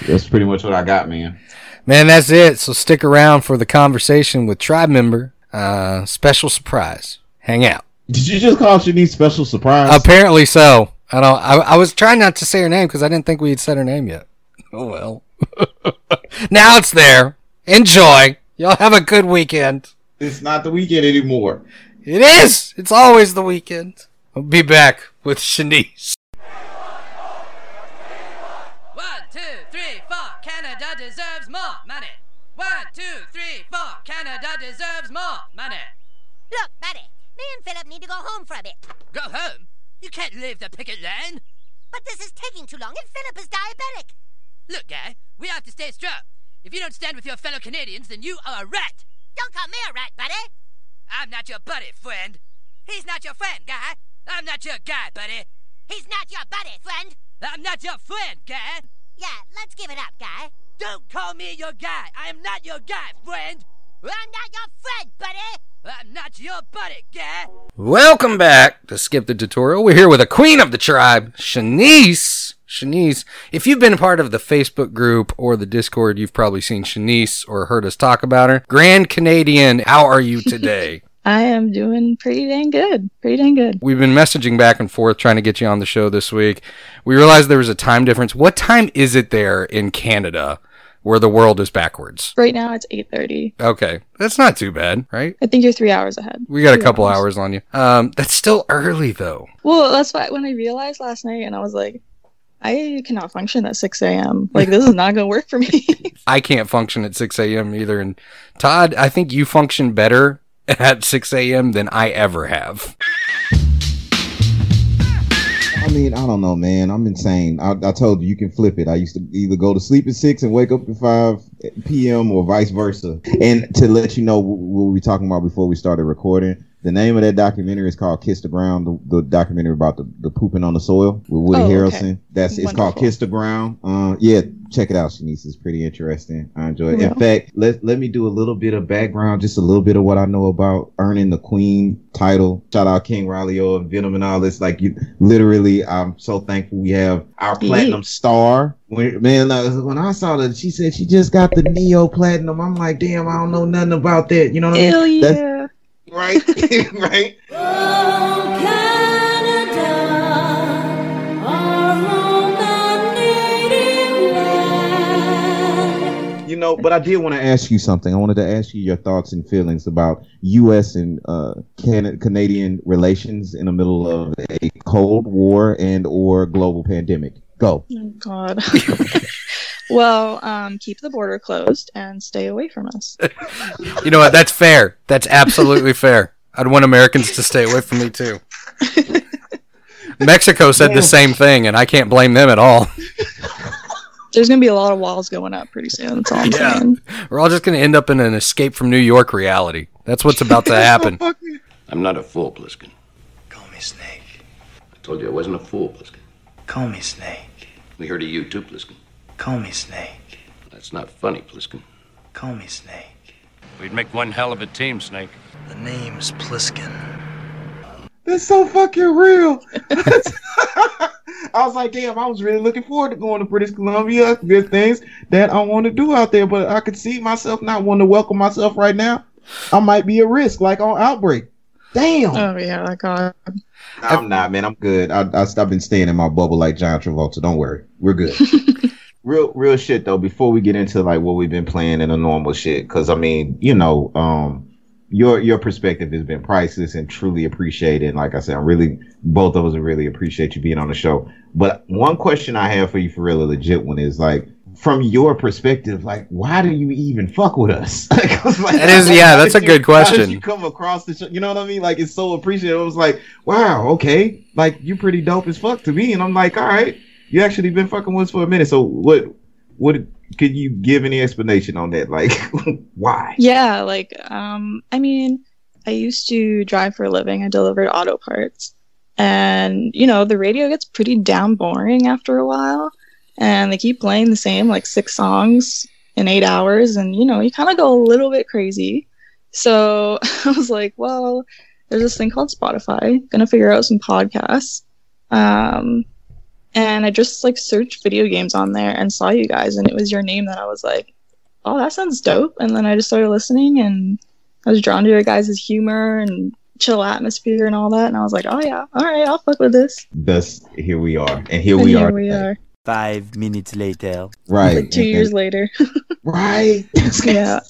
S6: That's pretty much what I got, man.
S3: Man, that's it. So stick around for the conversation with tribe member. Uh, special surprise. Hang out.
S6: Did you just call Shanice special surprise?
S3: Apparently so. I don't. I, I was trying not to say her name because I didn't think we had said her name yet. *laughs* Oh well. *laughs* now it's there. Enjoy. Y'all have a good weekend.
S6: It's not the weekend anymore.
S3: It is. It's always the weekend. I'll be back with Shanice.
S13: One, two, three, four. Canada deserves more money. One, two, three, four. Canada deserves more money.
S2: Look, buddy, me and Philip need to go home for a bit.
S13: Go home. You can't leave the picket line.
S2: But this is taking too long, and Philip is diabetic.
S13: Look, guy, we have to stay strong. If you don't stand with your fellow Canadians, then you are a rat.
S2: Don't call me a rat, buddy.
S13: I'm not your buddy, friend. He's not your friend, guy. I'm not your guy, buddy.
S2: He's not your buddy, friend.
S13: I'm not your friend, guy.
S2: Yeah, let's give it up, guy.
S13: Don't call me your guy. I am not your guy, friend.
S2: I'm not your friend, buddy.
S13: I'm not your buddy, guy.
S3: Welcome back to Skip the Tutorial. We're here with a queen of the tribe, Shanice. Shanice, if you've been a part of the Facebook group or the Discord, you've probably seen Shanice or heard us talk about her. Grand Canadian, how are you today? *laughs*
S14: I am doing pretty dang good. Pretty dang good.
S3: We've been messaging back and forth trying to get you on the show this week. We realized there was a time difference. What time is it there in Canada where the world is backwards.
S14: Right now it's 8:30.
S3: Okay, that's not too bad, right?
S14: I think you're three hours ahead.
S3: We got a couple hours on you. Um, that's still early though.
S14: Well, that's why when I realized last night, and I was like, I cannot function at 6 a.m. Like this is not gonna work for me. *laughs*
S3: I can't function at 6 a.m. either. And Todd, I think you function better at 6 a.m. than I ever have.
S6: I mean, I don't know, man. I'm insane. I, I told you you can flip it. I used to either go to sleep at six and wake up at five p.m. or vice versa. And to let you know what we were talking about before we started recording, the name of that documentary is called "Kiss the Ground." The, the documentary about the, the pooping on the soil with Woody
S14: Oh, okay.
S6: Harrelson. That's it's called "Kiss the Ground." Uh, yeah, check it out, Shanice. It's pretty interesting. I enjoy it. In fact, let let me do a little bit of background, just a little bit of what I know about earning the Queen title. Shout out King Riley O and Venom and all this. Like you, literally, I'm so thankful we have our platinum star. When, man, like, when I saw that, she said she just got the Nioh Platinum. I'm like, damn, I don't know nothing about that. You know what I mean?
S14: Hell
S6: That's-
S14: yeah.
S6: right, *laughs* right. You know, but I did want to ask you something. I wanted to ask you your thoughts and feelings about U.S. and uh, Can- Canadian relations in the middle of a Cold War and or global pandemic. Go.
S14: Oh God. *laughs* *laughs* well, um, keep the border closed and stay away from us. *laughs*
S3: You know what? That's fair. That's absolutely fair. I'd want Americans to stay away from me too. *laughs* Mexico said the same thing, and I can't blame them at all.
S14: There's gonna be a lot of walls going up pretty soon. That's all I'm
S3: Yeah.
S14: saying.
S3: We're all just going to end up in an escape from New York reality. That's what's about to happen. *laughs*
S5: I'm not a fool, Pliskin.
S15: Call me Snake.
S5: I told you I wasn't a fool, Pliskin.
S15: Call me Snake.
S5: We heard of you too, Pliskin.
S15: Call me Snake.
S5: That's not funny, Pliskin.
S15: Call me Snake.
S16: We'd make one hell of a team, Snake.
S15: The name's Pliskin.
S6: That's so fucking real. *laughs* I was like, damn, I was really looking forward to going to British Columbia. Good things that I want to do out there, but I could see myself not wanting to welcome myself right now. I might be a risk, like on Outbreak. Damn.
S14: Oh yeah, God.
S6: Uh, I'm not, man. I'm good. I, I, I've been staying in my bubble like John Travolta. Don't worry, we're good. *laughs* real, real shit though. Before we get into like what we've been playing in the normal shit, because I mean, you know, um, your your perspective has been priceless and truly appreciated. Like I said, i'm really, both of us really appreciate you being on the show. But one question I have for you, for real, a legit one, is like. From your perspective, like, why do you even fuck with us? *laughs* Like, like,
S3: That is- yeah, that's a
S6: you-
S3: good *laughs* question.
S6: you come across the show? You know what I mean? Like, it's so appreciated. I was like, wow, okay, like you pretty dope as fuck to me. And I'm like, all right, you actually been fucking with us for a minute. So what? What could you give any explanation on that? Like, *laughs* why?
S14: Yeah, like um I mean, I used to drive for a living. I delivered auto parts. And you know, the radio gets pretty damn boring after a while, and they keep playing the same like six songs in 8 hours and you know, you kind of go a little bit crazy. So, *laughs* I was like, well, there's this thing called Spotify. To figure out some podcasts. Um and I just like searched video games on there and saw you guys and it was your name that I was like, oh, that sounds dope. And then I just started listening and I was drawn to your guys' humor and chill atmosphere and all that. And I was like, oh, yeah, all right, I'll fuck with this.
S6: Thus, here we are, and here
S14: and
S6: we
S14: here
S6: are.
S14: we are.
S17: Five minutes later.
S6: Right.
S14: Like two
S6: and-
S14: years
S6: and- *laughs*
S14: later. *laughs*
S6: Right. *laughs*
S14: yeah.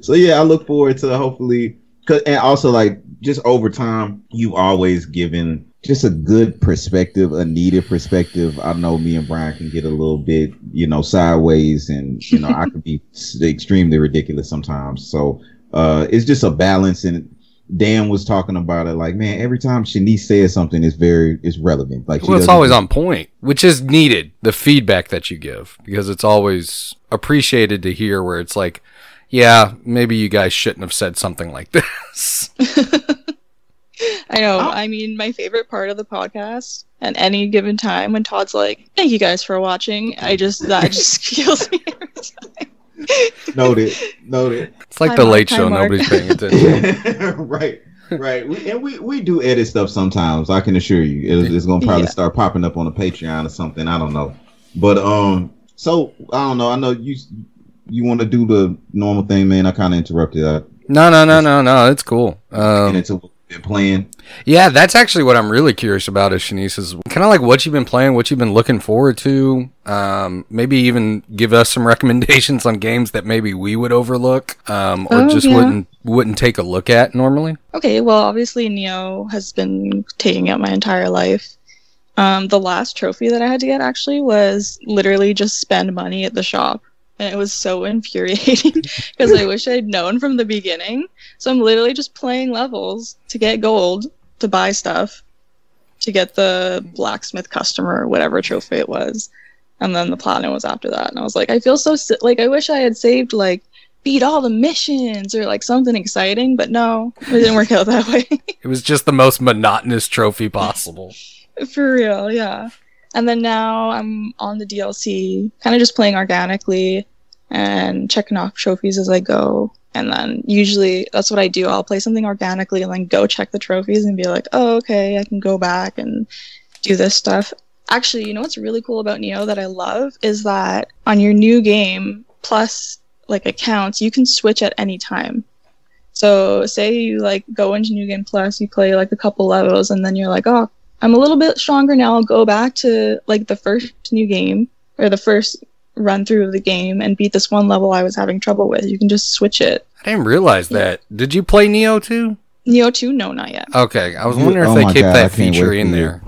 S6: so yeah, I look forward to hopefully, cause, and also like just over time, you've always given just a good perspective, a needed perspective. I know me and Brian can get a little bit, you know, sideways, and you know, I could be *laughs* extremely ridiculous sometimes. So uh, it's just a balance, and Dan was talking about it. Like, man, every time Shanice says something, it's very, it's relevant. Like,
S3: Well, it's always on point, which is needed. The feedback that you give, because it's always appreciated to hear where it's like, yeah, maybe you guys shouldn't have said something like this. *laughs* *laughs* *laughs*
S14: I know. I mean, my favorite part of the podcast at any given time when Todd's like, thank you guys for watching. I just, that *laughs* just kills me every time.
S6: Noted. Noted.
S3: It's like
S14: Time
S3: the late show.
S14: mark.
S3: Nobody's paying *laughs* attention.
S6: right, right. We, and we, we do edit stuff sometimes. I can assure you, it, it's gonna probably
S14: Yeah.
S6: start popping up on a Patreon or something. I don't know, but um, so I don't know. I know you you want to do the normal thing, man. I kind of interrupted. I
S3: No, no, no, no, no. It's cool. Um,
S6: into been playing.
S3: Yeah, that's actually what I'm really curious about is Shanice is kind of like what you've been playing, what you've been looking forward to. Um, maybe even give us some *laughs* recommendations on games that maybe we would overlook um, or
S14: Oh,
S3: just
S14: yeah.
S3: wouldn't wouldn't take a look at normally.
S14: Okay, well, obviously Nioh has been taking up my entire life. Um, the last trophy that I had to get actually was literally just spend money at the shop, and it was so *laughs* infuriating *laughs* because I wish I'd known from the beginning. So I'm literally just playing levels to get gold to buy stuff, to get the blacksmith customer or whatever trophy it was, and then the platinum was after that. And I was like, I feel so si- like I wish I had saved like beat all the missions or like something exciting, but no, it didn't work out that *laughs* way.
S3: It was just the most monotonous trophy possible.
S14: For real, yeah. And then now I'm on the DLC, kind of just playing organically and checking off trophies as I go. And then usually that's what I do. I'll play something organically and then go check the trophies and be like, oh, okay, I can go back and do this stuff. Actually, you know what's really cool about Nioh that I love is that on your new game plus like accounts, you can switch at any time. So say you like go into New Game Plus, you play like a couple levels, and then you're like, oh, I'm a little bit stronger now. I'll go back to like the first new game or the first run through of the game and beat this one level I was having trouble with. You can just switch it.
S3: I didn't realize that. Did you play Nioh too?
S14: Nioh 2? No, not yet.
S3: Okay, I was
S6: You-
S3: wondering
S6: oh
S3: if they kept
S6: God,
S3: that
S6: can't
S3: feature in there.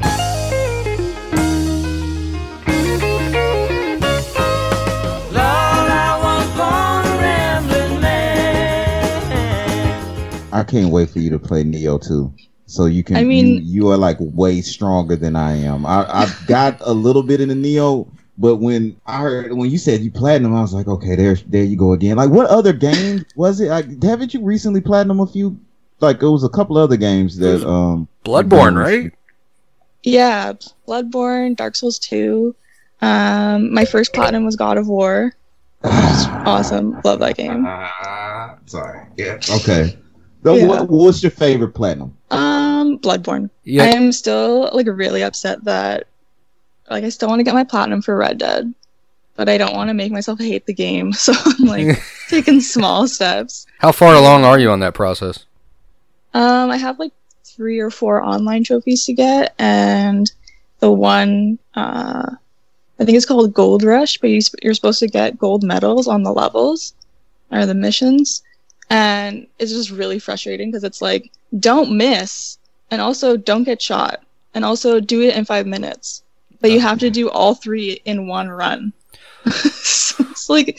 S6: I can't wait for you to play Nioh too. So you can
S14: I mean-
S6: you, you are like way stronger than I am. I I *laughs* got a little bit in the Nioh, but when I heard when you said you platinum, I was like, okay, there there you go again. Like what other game was it? Like haven't you recently platinum a few? Like it was a couple other games that um
S3: Bloodborne, right?
S14: Yeah, Bloodborne, Dark Souls 2. Um, my first platinum was God of War. *sighs* awesome. Love that game.
S6: Sorry. Yeah. Okay. So
S14: Yeah.
S6: what, what's your favorite platinum?
S14: Um, Bloodborne.
S6: Yeah.
S14: I am still like really upset that like I still want to get my platinum for Red Dead, but I don't want to make myself hate the game. *laughs* So I'm like *laughs* taking small steps.
S3: How far along are you on that process?
S14: Um, I have like three or four online trophies to get, and the one uh, I think it's called Gold Rush, but you, sp- you're supposed to get gold medals on the levels or the missions, and it's just really frustrating because it's like don't miss, and also don't get shot, and also do it in five minutes, but you have to do all three in one run. *laughs* so it's like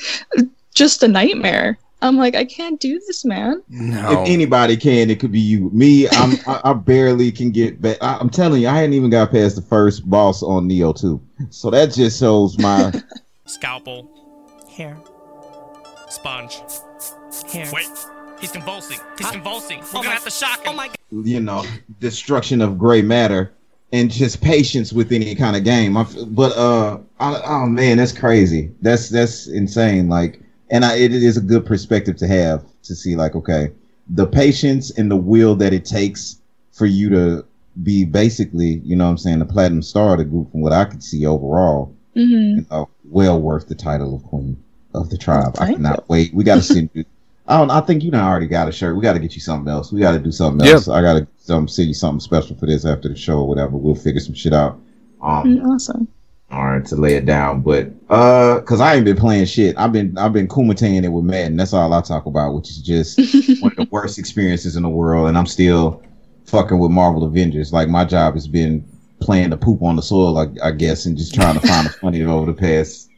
S14: just a nightmare. I'm like, I can't do this, man.
S6: If anybody can, it could be you. Me, I'm *laughs* I, I barely can get back. I, I'm telling you, I hadn't even got past the first boss on Nioh 2. So that just shows my *laughs*
S18: Scalpel. Hair. Sponge. Hair. Wait. He's convulsing. He's convulsing. We're gonna have to shock him. Oh my god.
S6: you know destruction of gray matter and just patience with any kind of game. I f but uh, I, oh man, that's crazy. That's that's insane. Like, and I, it is a good perspective to have to see like, okay, the patience and the will that it takes for you to be basically, you know, what I'm saying, the platinum star of the group from what I could see overall.
S14: Mm-hmm.
S6: You know, well worth the title of queen of the tribe. I cannot wait. We got to send *laughs* you. I don't. I think you know. I already got a shirt. We got to get you something else. We got to do something
S3: Yep.
S6: else. I got to um, send you something special for this after the show or whatever. We'll figure some shit out. Um,
S14: Mm, awesome.
S6: all right, to lay it down. But uh, cause I ain't been playing shit. I've been I've been kumataing it with Madden. That's all I talk about, which is just *laughs* one of the worst experiences in the world. And I'm still fucking with Marvel Avengers. Like my job has been playing the poop on the soil, I, I guess, and just trying to find a *laughs* funny over the past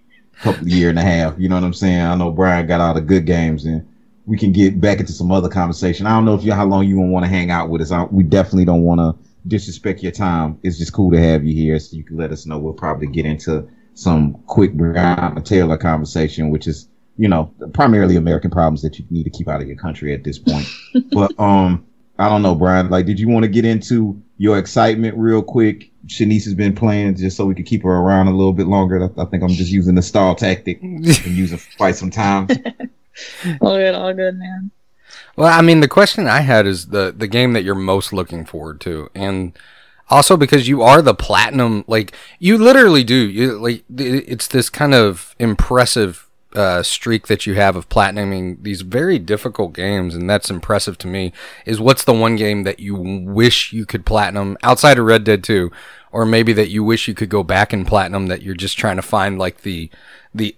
S6: couple year and a half. You know what I'm saying? I know Brian got all the good games and we can get back into some other conversation. I don't know if you how long you want to hang out with us. I, we definitely don't want to disrespect your time. It's just cool to have you here, so you can let us know. We'll probably get into some quick Breonna Taylor conversation, which is you know primarily American problems that you need to keep out of your country at this point. *laughs* but um, I don't know, Brian. Like, did you want to get into your excitement real quick? Shanice has been playing just so we could keep her around a little bit longer. I, I think I'm just using the stall tactic. Been using quite some time. *laughs*
S14: All good, all good, man.
S3: Well, I mean, the question I had is the the game that you're most looking forward to, and also because you are the platinum, like you literally do. You like it's this kind of impressive uh, streak that you have of platinuming these very difficult games, and that's impressive to me. Is what's the one game that you wish you could platinum outside of Red Dead Two, or maybe that you wish you could go back and platinum that you're just trying to find like the the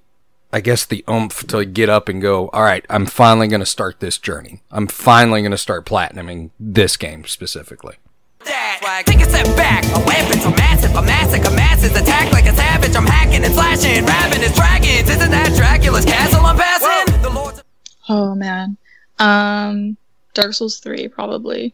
S3: I guess the oomph to get up and go, all right, I'm finally going to start this journey. I'm finally going to start platinuming this game specifically.
S19: Swag. Take a step back, a weapon so massive, a massacre, masses attack like a savage. I'm hacking and slashing, ravenous dragons. Isn't that Dracula's castle I'm passing? The Lord's
S14: Oh man. Um Dark Souls 3 probably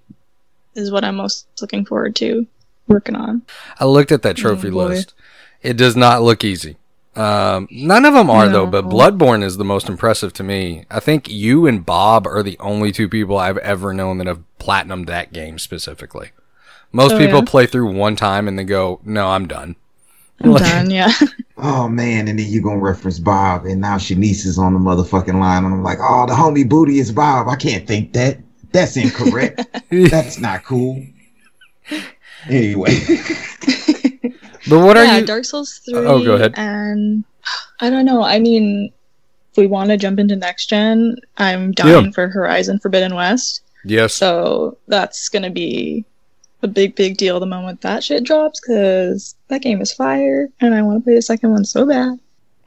S14: is what I'm most looking forward to working on.
S3: I looked at that trophy
S14: Oh,
S3: list. It does not look easy. Um, none of them are though, but Bloodborne is the most impressive to me. I think you and Bob are the only two people I've ever known that have platinumed that game specifically. Most
S14: Oh,
S3: people
S14: yeah?
S3: play through one time and they go, "No, I'm done."
S14: I'm done, yeah. *laughs*
S6: Oh man, and then you gonna reference Bob, and now Shanice is on the motherfucking line, and I'm like, oh, the homie booty is Bob. I can't think that. That's incorrect. *laughs* That's not cool. Anyway, *laughs*
S3: But what
S14: yeah,
S3: are you?
S14: Dark Souls 3
S3: Oh, go ahead.
S14: and I don't know. I mean, if we want to jump into next gen, I'm dying
S3: Yeah.
S14: for Horizon Forbidden West.
S3: Yes.
S14: So that's gonna be a big, big deal the moment that shit drops because that game is fire, and I want to play the second one so bad.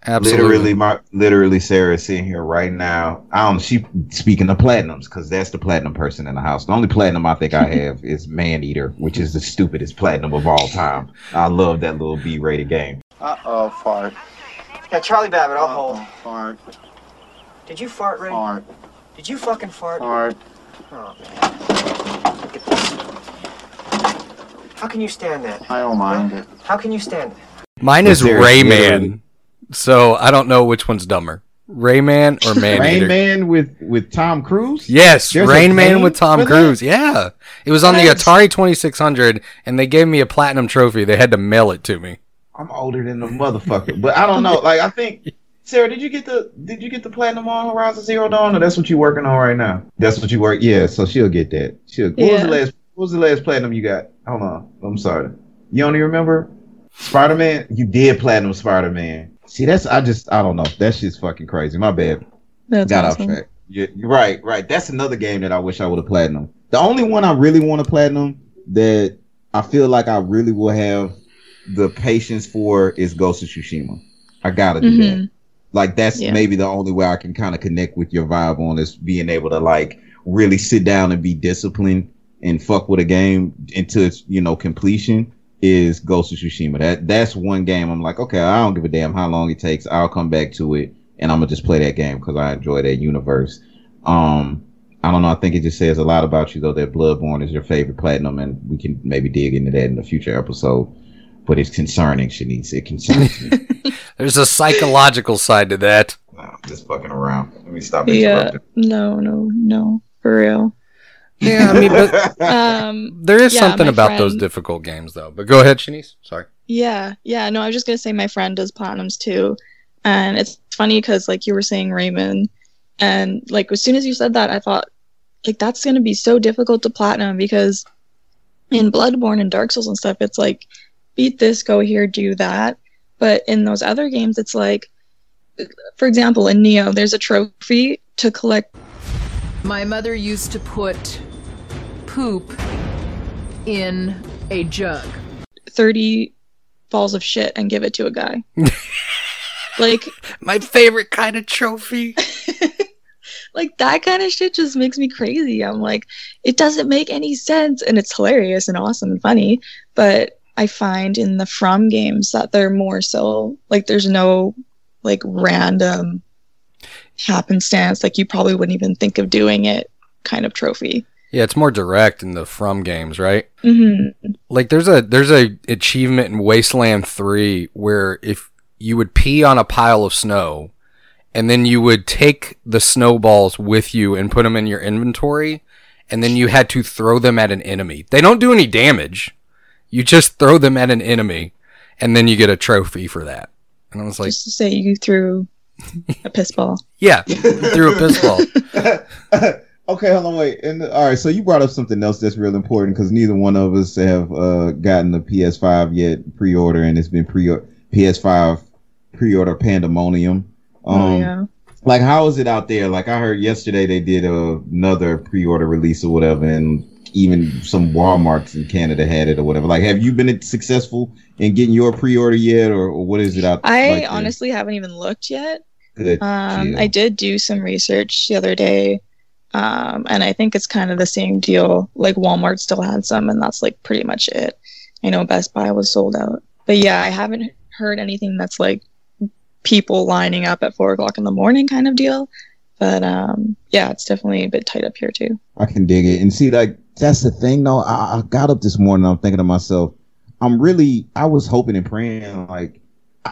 S3: Absolutely.
S6: literally, my literally Sarah is sitting here right now. I don't. She speaking of platinums because that's the platinum person in the house. The only platinum I think I *laughs* have is Maneater, which is the stupidest platinum of all time. I love that little B-rated game.
S4: Uh oh, fart.
S20: Yeah, Charlie Babbitt, I'll hold.
S4: Fart.
S20: Did you fart, Ray?
S4: Fart.
S20: Did you fucking fart?
S4: Fart.
S20: Oh, man. Look at this. How can you stand that?
S4: I don't mind it.
S20: How can you stand it?
S3: Mine is Rayman,
S6: literally-
S3: so I don't know which one's dumber, Rayman or *laughs* Man
S6: Rain
S3: Eater.
S6: Man with with Tom Cruise.
S3: Yes,
S6: There's
S3: Rain Man with Tom
S6: for that?
S3: Cruise. Yeah, it was on the Atari Twenty Six Hundred, and they gave me a platinum trophy. They had to mail it to me.
S6: I'm older than the motherfucker, but I don't know. Like I think Sarah, did you get the did you get the platinum on Horizon Zero Dawn, or that's what you're working on right now? That's what you work. Yeah, so she'll get that. She'll. What was the last? What was the last platinum you got? Hold on, I'm sorry. You don't remember? Spider Man. You did platinum Spider Man. See, that's I just I don't know. That shit's fucking crazy. My bad.
S14: That's
S6: got
S14: awesome.
S6: off track. Yeah, you're right, right. That's another game that I wish I would have platinum. The only one I really want to platinum that I feel like I really will have the patience for is Ghost of Tsushima. I gotta do that.
S14: Mhm.
S6: Like that's
S14: Yeah.
S6: maybe the only way I can kind of connect with your vibe on is being able to like really sit down and be disciplined and fuck with a game into its you know completion is Ghost of Tsushima. That that's one game I'm like, okay, I don't give a damn how long it takes. I'll come back to it and I'm gonna just play that game because I enjoy that universe. Um, I don't know. I think it just says a lot about you though that Bloodborne is your favorite platinum, and we can maybe dig into that in a future episode. But it's concerning, Shanice. It concerns me. *laughs*
S3: There's a psychological side to that.
S6: I'm just fucking around. Let me stop
S14: Yeah, no, no, no, for real.
S3: Yeah, I mean, but *laughs*
S14: Um,
S3: there is
S14: yeah,
S3: something
S14: my
S3: about those difficult games, though. But go ahead, Shanice. Sorry.
S14: Yeah, yeah. No, I was just gonna say my friend does platinums too, and it's funny because like you were saying Raymond, and like as soon as you said that, I thought like that's gonna be so difficult to platinum because in Bloodborne and Dark Souls and stuff, it's like beat this, go here, do that. But in those other games, it's like, for example, in Nioh, there's a trophy to collect
S21: My mother used to put poop in a jug.
S14: 30 balls of shit and give it to a guy. *laughs* like
S3: my favorite kind of trophy. *laughs*
S14: like that kind of shit just makes me crazy. I'm like, it doesn't make any sense and it's hilarious and awesome and funny, but I find in the From games that they're more so like there's no like random happenstance like you probably wouldn't even think of doing it kind of trophy.
S3: Yeah, it's more direct in the From games, right?
S14: Mm-hmm.
S3: Like there's a there's a achievement in Wasteland 3 where if you would pee on a pile of snow and then you would take the snowballs with you and put them in your inventory and then you had to throw them at an enemy. They don't do any damage. You just throw them at an enemy and then you get a trophy for that. And I was like,
S14: Just to say you threw a piss ball. *laughs*
S3: yeah, threw a piss ball. *laughs*
S6: Okay, hold on, wait. And all right, so you brought up something else that's real important because neither one of us have uh, gotten the PS5 yet pre-order, and it's been pre PS5 pre-order pandemonium. Um,
S14: oh yeah.
S6: like how is it out there? Like I heard yesterday they did a, another pre-order release or whatever, and even some WalMarts in Canada had it or whatever. Like, have you been successful in getting your pre-order yet, or, or what is it out?
S14: I
S6: like there?
S14: honestly haven't even looked yet.
S6: Good
S14: Um,
S6: deal.
S14: I did do some research the other day, um, and I think it's kind of the same deal. Like Walmart still had some, and that's like pretty much it. I know Best Buy was sold out, but yeah, I haven't heard anything that's like people lining up at four o'clock in the morning kind of deal. But um, yeah, it's definitely a bit tight up here too.
S6: I can dig it. And see, like that's the thing, though. I, I got up this morning. I'm thinking to myself, I'm really. I was hoping and praying, like,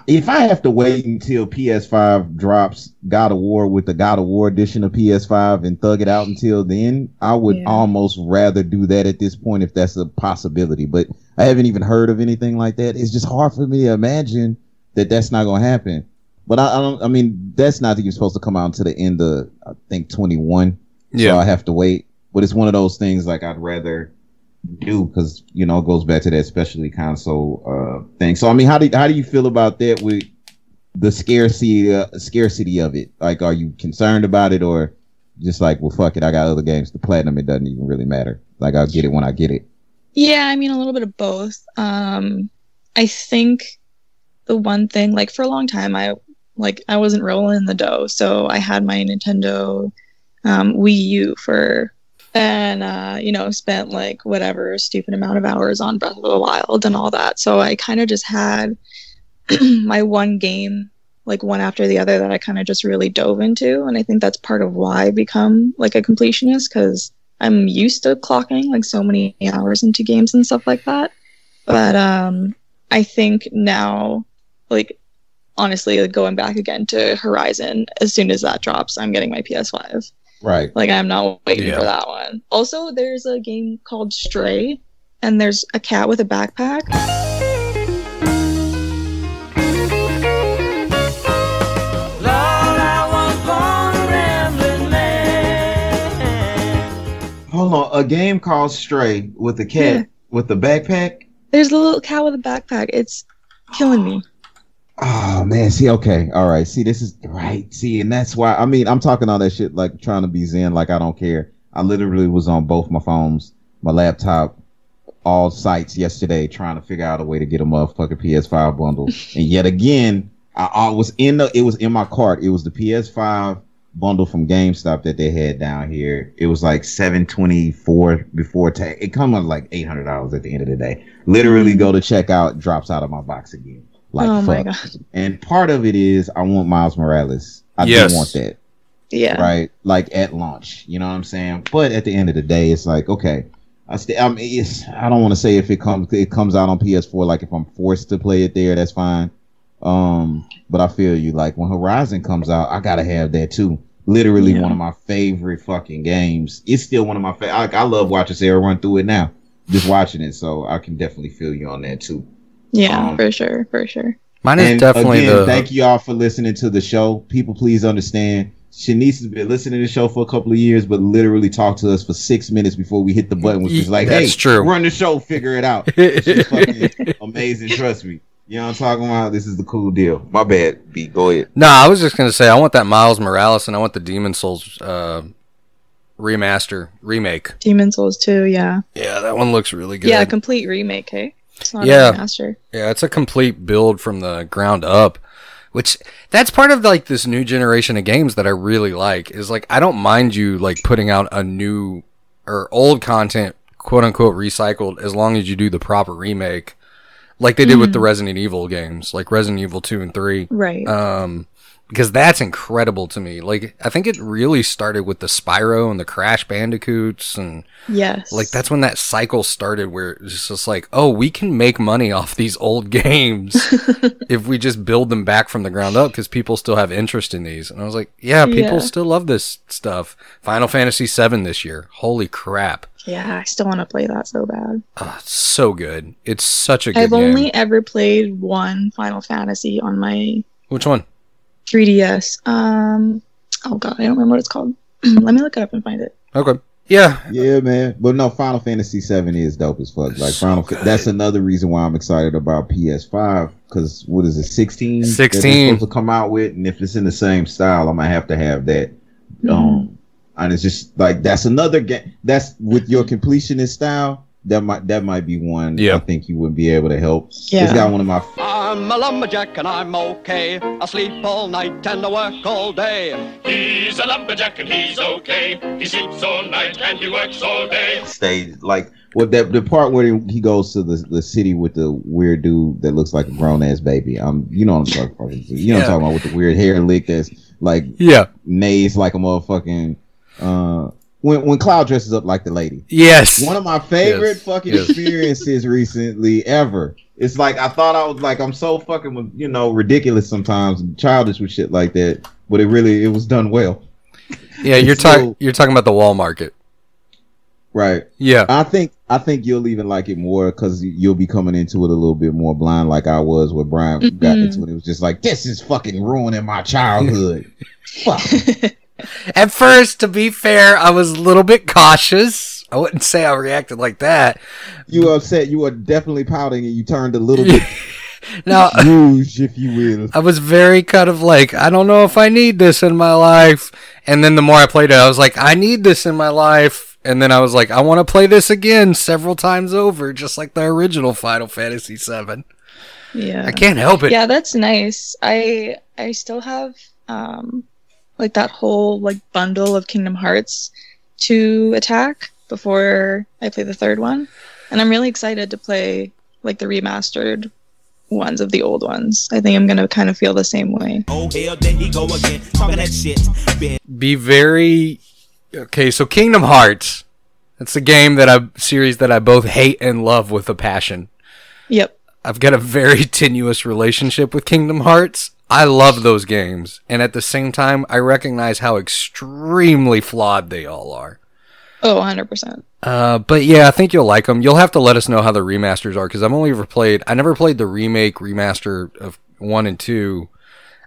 S6: if I have to wait until PS5 drops God of War with the God of War edition of PS5 and thug it out until then, I would
S14: Yeah.
S6: almost rather do that at this point if that's a possibility. But I haven't even heard of anything like that. It's just hard for me to imagine that that's not going to happen. But I, I don't. I mean, that's not even supposed to come out until the end of I think 21.
S3: Yeah.
S6: So I have to wait. But it's one of those things like I'd rather do because you know it goes back to that specialty console uh thing. So I mean, how do how do you feel about that with the scarcity uh, scarcity of it? Like, are you concerned about it or just like, well, fuck it, I got other games. The platinum, it doesn't even really matter. Like, I'll get it when I get it.
S14: Yeah, I mean a little bit of both. Um, I think the one thing, like for a long time, I like I wasn't rolling in the dough, so I had my Nintendo um, Wii U for, and uh, you know, spent like whatever stupid amount of hours on Breath of the Wild and all that. So I kind of just had *clears throat* my one game, like one after the other, that I kind of just really dove into, and I think that's part of why I become like a completionist because I'm used to clocking like so many hours into games and stuff like that. But um, I think now, like honestly, like, going back again to Horizon, as soon as that drops, I'm getting my PS5.
S6: Right.
S14: Like I'm not waiting
S6: Yeah.
S14: for that one. Also, there's a game called Stray, and there's a cat with a backpack.
S6: Hold on, a game called Stray with a cat
S14: Yeah.
S6: with a backpack.
S14: There's a little cat with a backpack. It's killing me.
S6: Oh man, see, okay, all right. See, this is right. See, and that's why I mean I'm talking all that shit like trying to be zen, like I don't care. I literally was on both my phones, my laptop, all sites yesterday trying to figure out a way to get a motherfucking PS5 bundle. *laughs* and yet again, I, I was in the it was in my cart. It was the PS5 bundle from GameStop that they had down here. It was like 724 before tax. It come up like $800 at the end of the day. Literally go to checkout, drops out of my box again. Like
S14: Oh my
S6: fuck. And part of it is I want Miles Morales. I
S3: Yes.
S6: do want that.
S14: Yeah.
S6: Right. Like at launch. You know what I'm saying? But at the end of the day, it's like, okay. I st- I mean, it's I don't want to say if it comes it comes out on PS4, like if I'm forced to play it there, that's fine. Um, but I feel you like when Horizon comes out, I gotta have that too. Literally
S14: Yeah.
S6: one of my favorite fucking games. It's still one of my favorite. I, I love watching Sarah run through it now. Just watching it, so I can definitely feel you on that too.
S14: Yeah,
S6: Um,
S14: for sure, for sure.
S3: Mine is
S6: And
S3: definitely
S6: again,
S3: the
S6: Thank you all for listening to the show. People, please understand. Shanice has been listening to the show for a couple of years, but literally talked to us for six minutes before we hit the button, which was like,
S3: That's
S6: "Hey,
S3: true.
S6: run the show, figure it out." She's *laughs* fucking amazing. Trust me. You know what I'm talking about? This is the cool deal. My bad. B, go ahead.
S3: No, I was just gonna say I want that Miles Morales and I want the Demon's Souls uh, remaster remake.
S14: Demon's Souls 2, yeah.
S3: Yeah, that one looks really good.
S14: Yeah, complete remake, hey?
S3: Yeah,
S14: remaster.
S3: yeah, it's a complete build from the ground up. Which that's part of like this new generation of games that I really like. Is like I don't mind you like putting out a new or old content, quote unquote recycled, as long as you do the proper remake, like they did with
S14: Mhm.
S3: the Resident Evil games, like Resident Evil two and three.
S14: Right.
S3: Um, because that's incredible to me. Like I think it really started with the Spyro and the Crash Bandicoots and
S14: Yes.
S3: like that's when that cycle started where it's just like, oh, we can make money off these old games *laughs* *laughs* if we just build them back from the ground up because people still have interest in these. And I was like, yeah, people
S14: Yeah.
S3: still love this stuff. Final Fantasy VII this year, holy crap,
S14: Yeah, I still want to play that so bad.
S3: Ah, it's so good. It's such a good
S14: I've
S3: game.
S14: only ever played one Final Fantasy on my
S3: Which one?
S14: 3DS. Um, oh god, I don't remember what it's called. *clears throat* Let me look it up and find it.
S3: Okay. Yeah,
S6: Yeah, man. But no, Final Fantasy VII is dope as fuck. Like Final, Fa- that's another reason why I'm excited about PS5. Because what is it, 16? that they're
S3: 16.
S6: supposed to come out with, and if it's in the same style, I'm gonna have to have that. Um, and it's just like that's another game. That's with your completionist style. That might that might be one.
S3: Yeah.
S6: I think you would be able to help.
S3: Yeah.
S6: It's got one of my
S22: I'm a lumberjack and I'm okay. I sleep all night and I work all day.
S8: He's a lumberjack and he's okay. He sleeps all night and he works all day.
S6: stage like what that the part where he goes to the the city with the weird dude that looks like a grown ass baby. Um, you know what I'm talking about. You know what I'm talking about with the weird hair lick that's like
S3: Yeah.
S6: nays like a motherfucking uh when when Cloud dresses up like the lady.
S3: Yes.
S6: One of my favorite
S3: Yes.
S6: fucking
S3: Yes.
S6: experiences *laughs* recently ever. It's like I thought I was like I'm so fucking you know ridiculous sometimes and childish with shit like that, but it really it was done well.
S3: Yeah, you're
S6: So-
S3: talking you're talking about the wall market.
S6: Right.
S3: Yeah.
S6: I think I think you'll even like it more because you'll be coming into it a little bit more blind, like I was when Brian got
S3: Mhm.
S6: into it. It was just like this is fucking ruining my childhood. *laughs* Fuck.
S3: At first, to be fair, I was a little bit cautious. I wouldn't say I reacted like that.
S6: You were upset. You were definitely pouting, and you turned a little bit *laughs*
S3: Now,
S6: rouge, if you will.
S3: I was very kind of like, I don't know if I need this in my life. And then the more I played it, I was like, I need this in my life. And then I was like, I want to play this again several times over, just like the original Final Fantasy VII.
S14: Yeah.
S3: I can't help it.
S14: Yeah, that's nice. I I still have um like that whole like bundle of Kingdom Hearts to attack before I play the third one. And I'm really excited to play like the remastered ones of the old ones. I think I'm gonna kind of feel the same way.
S23: Oh hell, there he go again, talking that shit.
S3: Be very okay. So Kingdom Hearts, that's a game that I series that I both hate and love with a passion.
S14: Yep.
S3: I've got a very *laughs* tenuous relationship with Kingdom Hearts. I love those games, and at the same time, I recognize how extremely flawed they all are.
S14: Oh, 100%.
S3: Uh, but yeah, I think you'll like them. You'll have to let us know how the remasters are because I've only ever played. I never played the remake remaster of one and two.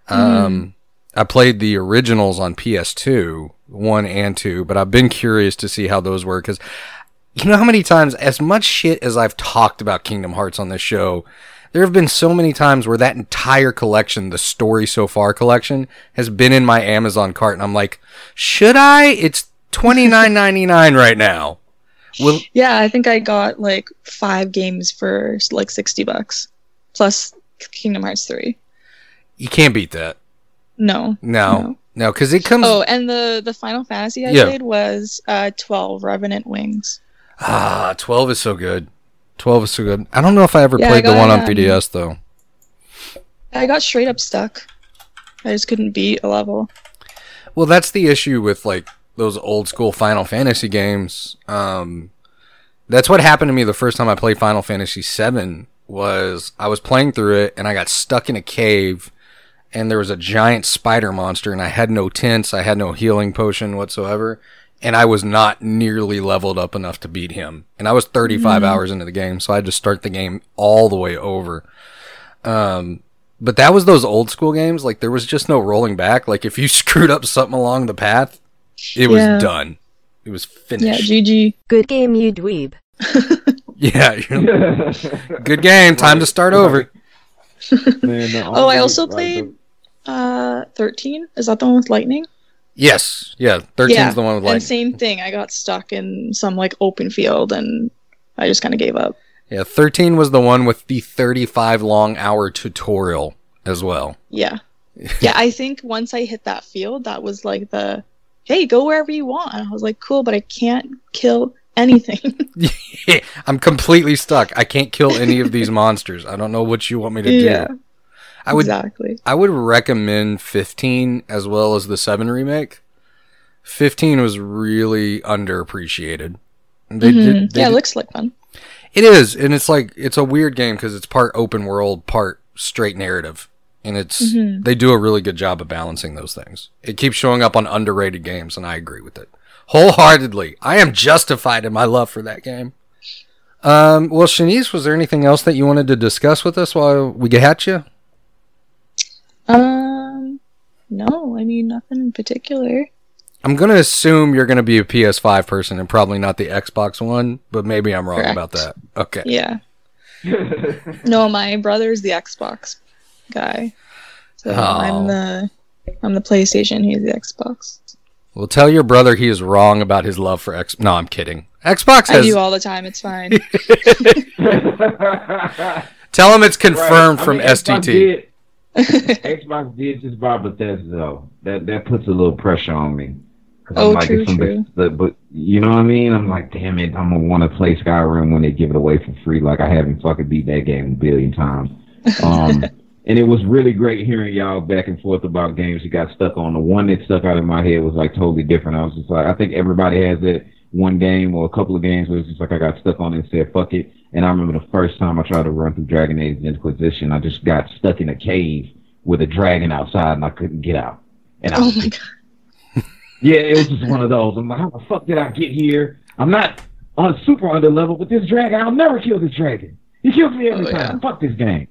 S3: Um, I played the originals on PS2, one and two, but I've been curious to see how those were because you know how many times, as much shit as I've talked about Kingdom Hearts on this show, there have been so many times where that entire collection, the story so far collection, has been in my Amazon cart, and I'm like, should I? It's twenty nine ninety nine right now. Will
S14: Yeah, I think I got like five games for like 60 bucks plus Kingdom Hearts 3.
S3: you can't beat that?
S14: No.
S3: No, no, because it comes.
S14: Oh, and the the Final Fantasy I
S3: Yeah.
S14: played was uh 12 Revenant Wings.
S3: Ah, twelve is so good. Twelve is so good. I don't know if I ever
S14: Yeah, I
S3: played the one on
S14: um,
S3: 3DS though.
S14: I got straight up stuck. I just couldn't beat a level.
S3: Well, that's the issue with like those old school Final Fantasy games. Um, that's what happened to me the first time I played Final Fantasy VII. Was I was playing through it and I got stuck in a cave, and there was a giant spider monster, and I had no tents, I had no healing potion whatsoever, and I was not nearly leveled up enough to beat him. And I was 35
S24: Mhm.
S3: hours into the game, so I had to start the game all the way over. Um, but that was those old school games. Like there was just no rolling back. Like if you *laughs* screwed up something along the path, it was done. It was finished. Yeah.
S14: GG.
S25: Good game, you dweeb. *laughs* *laughs*
S3: Yeah. you're- Good game. Time to start over.
S14: Oh, I also played uh 13. Is that the one with lightning?
S3: Yes. Yeah. 13's
S14: yeah.
S3: the one with
S14: and
S3: like.
S14: same thing. I got stuck in some like open field and I just kind of gave up.
S3: Yeah. 13 was the one with the 35 long hour tutorial as well.
S14: Yeah. *laughs* Yeah, I think once I hit that field, that was like the hey, go wherever you want. And I was like, cool, but I can't kill anything. *laughs* *laughs*
S3: I'm completely stuck. I can't kill any of these monsters. I don't know what you want me to
S14: Yeah,
S3: do. I would
S14: exactly.
S3: I would recommend 15 as well as the 7 remake. 15 was really underappreciated. They
S14: Mhm.
S3: did- they
S14: yeah, it looks like fun.
S3: It is, and it's like it's a weird game because it's part open world, part straight narrative, and it's
S14: Mhm.
S3: they do a really good job of balancing those things. It keeps showing up on underrated games, and I agree with it wholeheartedly. I am justified in my love for that game. Um, well, Shanice, was there anything else that you wanted to discuss with us while we get at you?
S14: Um, no, I mean nothing in particular.
S3: I'm gonna assume you're gonna be a PS5 person and probably not the Xbox one, but maybe I'm wrong
S14: Correct.
S3: about that. Okay.
S14: Yeah. *laughs* no, my brother's the Xbox guy. So
S3: Oh.
S14: I'm the I'm the PlayStation. He's the Xbox.
S3: Well, tell your brother he is wrong about his love for X. No, I'm kidding. Xbox
S14: I
S3: has.
S14: do all the time. It's fine. *laughs* *laughs*
S3: Tell him it's confirmed
S6: Right. I
S3: from
S6: mean, Xbox
S3: STT.
S6: Xbox did just buy Bethesda though. That that puts a little pressure on me.
S14: Oh,
S6: like,
S14: true, true.
S6: But, but you know what I mean? I'm like, damn it, I'm gonna want to play Skyrim when they give it away for free. Like I haven't fucking beat that game a billion times. Um, *laughs* and it was really great hearing y'all back and forth about games you got stuck on. The one that stuck out in my head was like totally different. I was just like, I think everybody has that one game or a couple of games where it's just like I got stuck on it and said fuck it. And I remember the first time I tried to run through Dragon Age Inquisition, I just got stuck in a cave with a dragon outside and I couldn't get out. And I
S14: oh
S6: was
S14: my god. *laughs*
S6: yeah, it was just one of those. I'm like, how the fuck did I get here? I'm not on super under level, with this dragon, I'll never kill this dragon. He kills me every
S14: Oh,
S6: time. Fuck this game.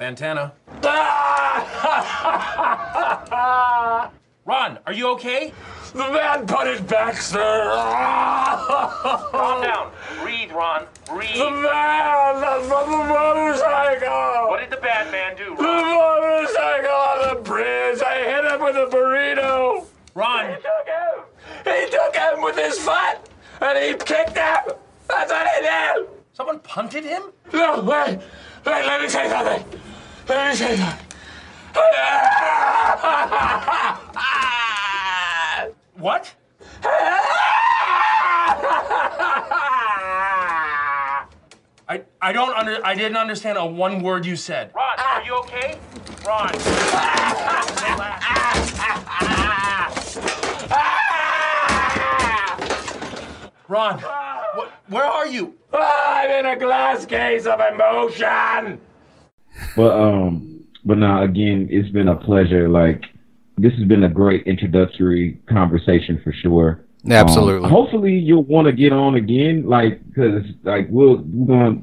S18: Fantana. *laughs* Ron, are you okay?
S8: The man put it back, sir.
S18: Calm down. Breathe, Ron. Breathe.
S8: The man that's from the motorcycle.
S18: What did the bad man do, Ron?
S8: The motorcycle on the bridge. I hit him with a burrito.
S18: Ron.
S8: He took him. He took him with his foot, and he kicked him. That's what he did.
S18: Someone punted him?
S8: No, wait. Wait, let me say something. Let me say something. *laughs* Ah!
S18: What? I I don't under I didn't understand a one word you said. Ron, are you okay? Ron. Ron, what, where are you?
S8: I'm in a glass case of emotion.
S6: But um, but now again, it's been a pleasure. Like this has been a great introductory conversation for sure.
S3: Absolutely.
S6: Um, hopefully, you'll want to get on again, like because like we'll we're gonna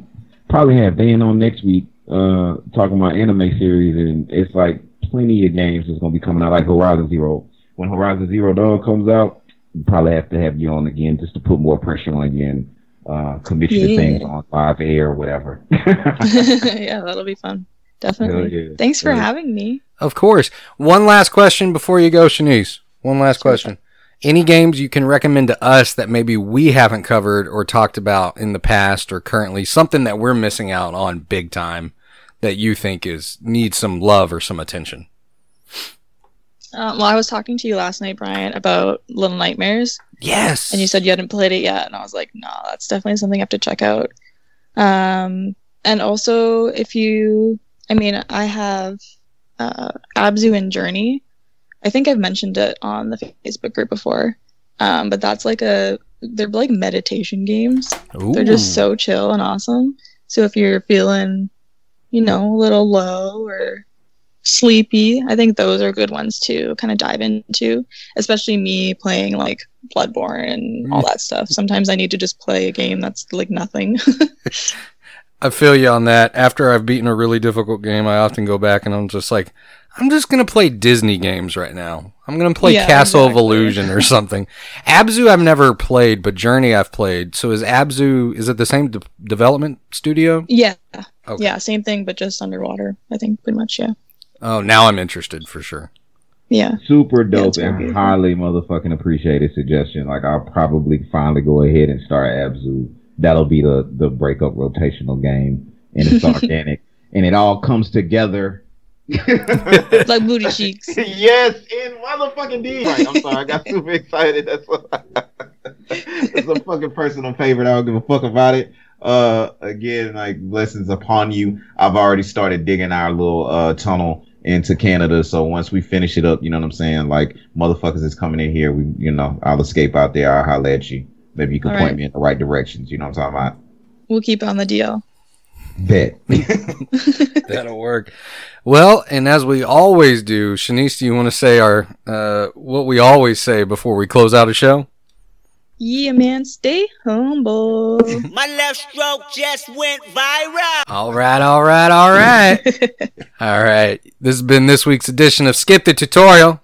S6: probably have Dan on next week, uh, talking about anime series, and it's like plenty of games that's gonna be coming out, like Horizon Zero. When Horizon Zero Dawn comes out, we probably have to have you on again just to put more pressure on you and uh, commit you to
S14: Yeah.
S6: things on live air or whatever. *laughs* *laughs*
S14: yeah, that'll be fun. Definitely.
S6: Yeah.
S14: Thanks for
S6: yeah.
S14: having me.
S3: Of course. One last question before you go, Shanice. One last question. Any games you can recommend to us that maybe we haven't covered or talked about in the past or currently, something that we're missing out on big time that you think is needs some love or some attention?
S14: Um, well, I was talking to you last night, Brian, about Little Nightmares.
S3: Yes.
S14: And you said you hadn't played it yet, and I was like, no, that's definitely something I have to check out. Um, and also, if you, I mean, I have uh, Abzu and Journey. I think I've mentioned it on the Facebook group before. Um, but that's like a, they're like meditation games. They're just so chill and awesome. So if you're feeling, you know, a little low or sleepy, I think those are good ones to kind of dive into. Especially me playing like Bloodborne and all that stuff. Sometimes I need to just play a game that's like nothing. *laughs* *laughs*
S3: I feel you on that. After I've beaten a really difficult game, I often go back and I'm just like, I'm just gonna play Disney games right now. I'm gonna play
S14: Yeah,
S3: Castle of. Illusion or something. Abzu I've never played, but Journey I've played. So is Abzu is it the same de- development studio?
S14: yeah.
S3: Okay.
S14: Yeah, same thing, but just underwater. I think pretty much. Yeah.
S3: Oh, now I'm interested for sure.
S14: Yeah.
S6: Super dope
S14: it's very
S6: and highly motherfucking appreciated suggestion. Like I'll probably finally go ahead and start Abzu. That'll be the the breakup rotational game, and it's *laughs* organic, and it all comes together.
S14: like booty *laughs* cheeks.
S6: yes, in motherfucking D. Right, I'm sorry, I got super *laughs* excited. That's what. I, It's a fucking personal favorite. I don't give a fuck about it. Uh, again, like blessings upon you. I've already started digging our little uh tunnel into Canada. So once we finish it up, you know what I'm saying? Like motherfuckers is coming in here. We, you know, I'll escape out there. I'll holler at you. Maybe you can
S14: All
S6: point
S14: right.
S6: me in the right directions. You know what I'm talking about?
S14: We'll keep on the deal.
S6: Bet. *laughs*
S3: That'll work. Well, and as we always do, Shanice, do you want to say our uh, what we always say before we close out a show?
S14: Yeah, man, stay humble. *laughs*
S26: My left stroke just went viral.
S3: All right, all right, all right. *laughs* all right. This has been this week's edition of Skip the Tutorial.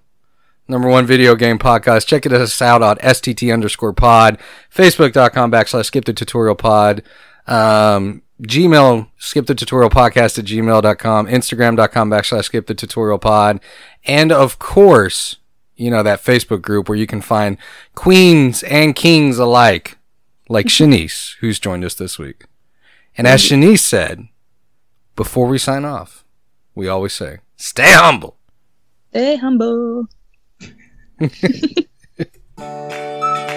S3: Number one video game podcast. Check it us out on STT underscore pod, Facebook.com backslash skip the tutorial pod, um, Gmail, skip the tutorial podcast at gmail.com, Instagram.com backslash skip the tutorial pod, and of course, you know, that Facebook group where you can find queens and kings alike, like *laughs* Shanice, who's joined us this week. And as Shanice said, before we sign off, we always say, stay humble.
S14: Stay humble. Yeah. *laughs*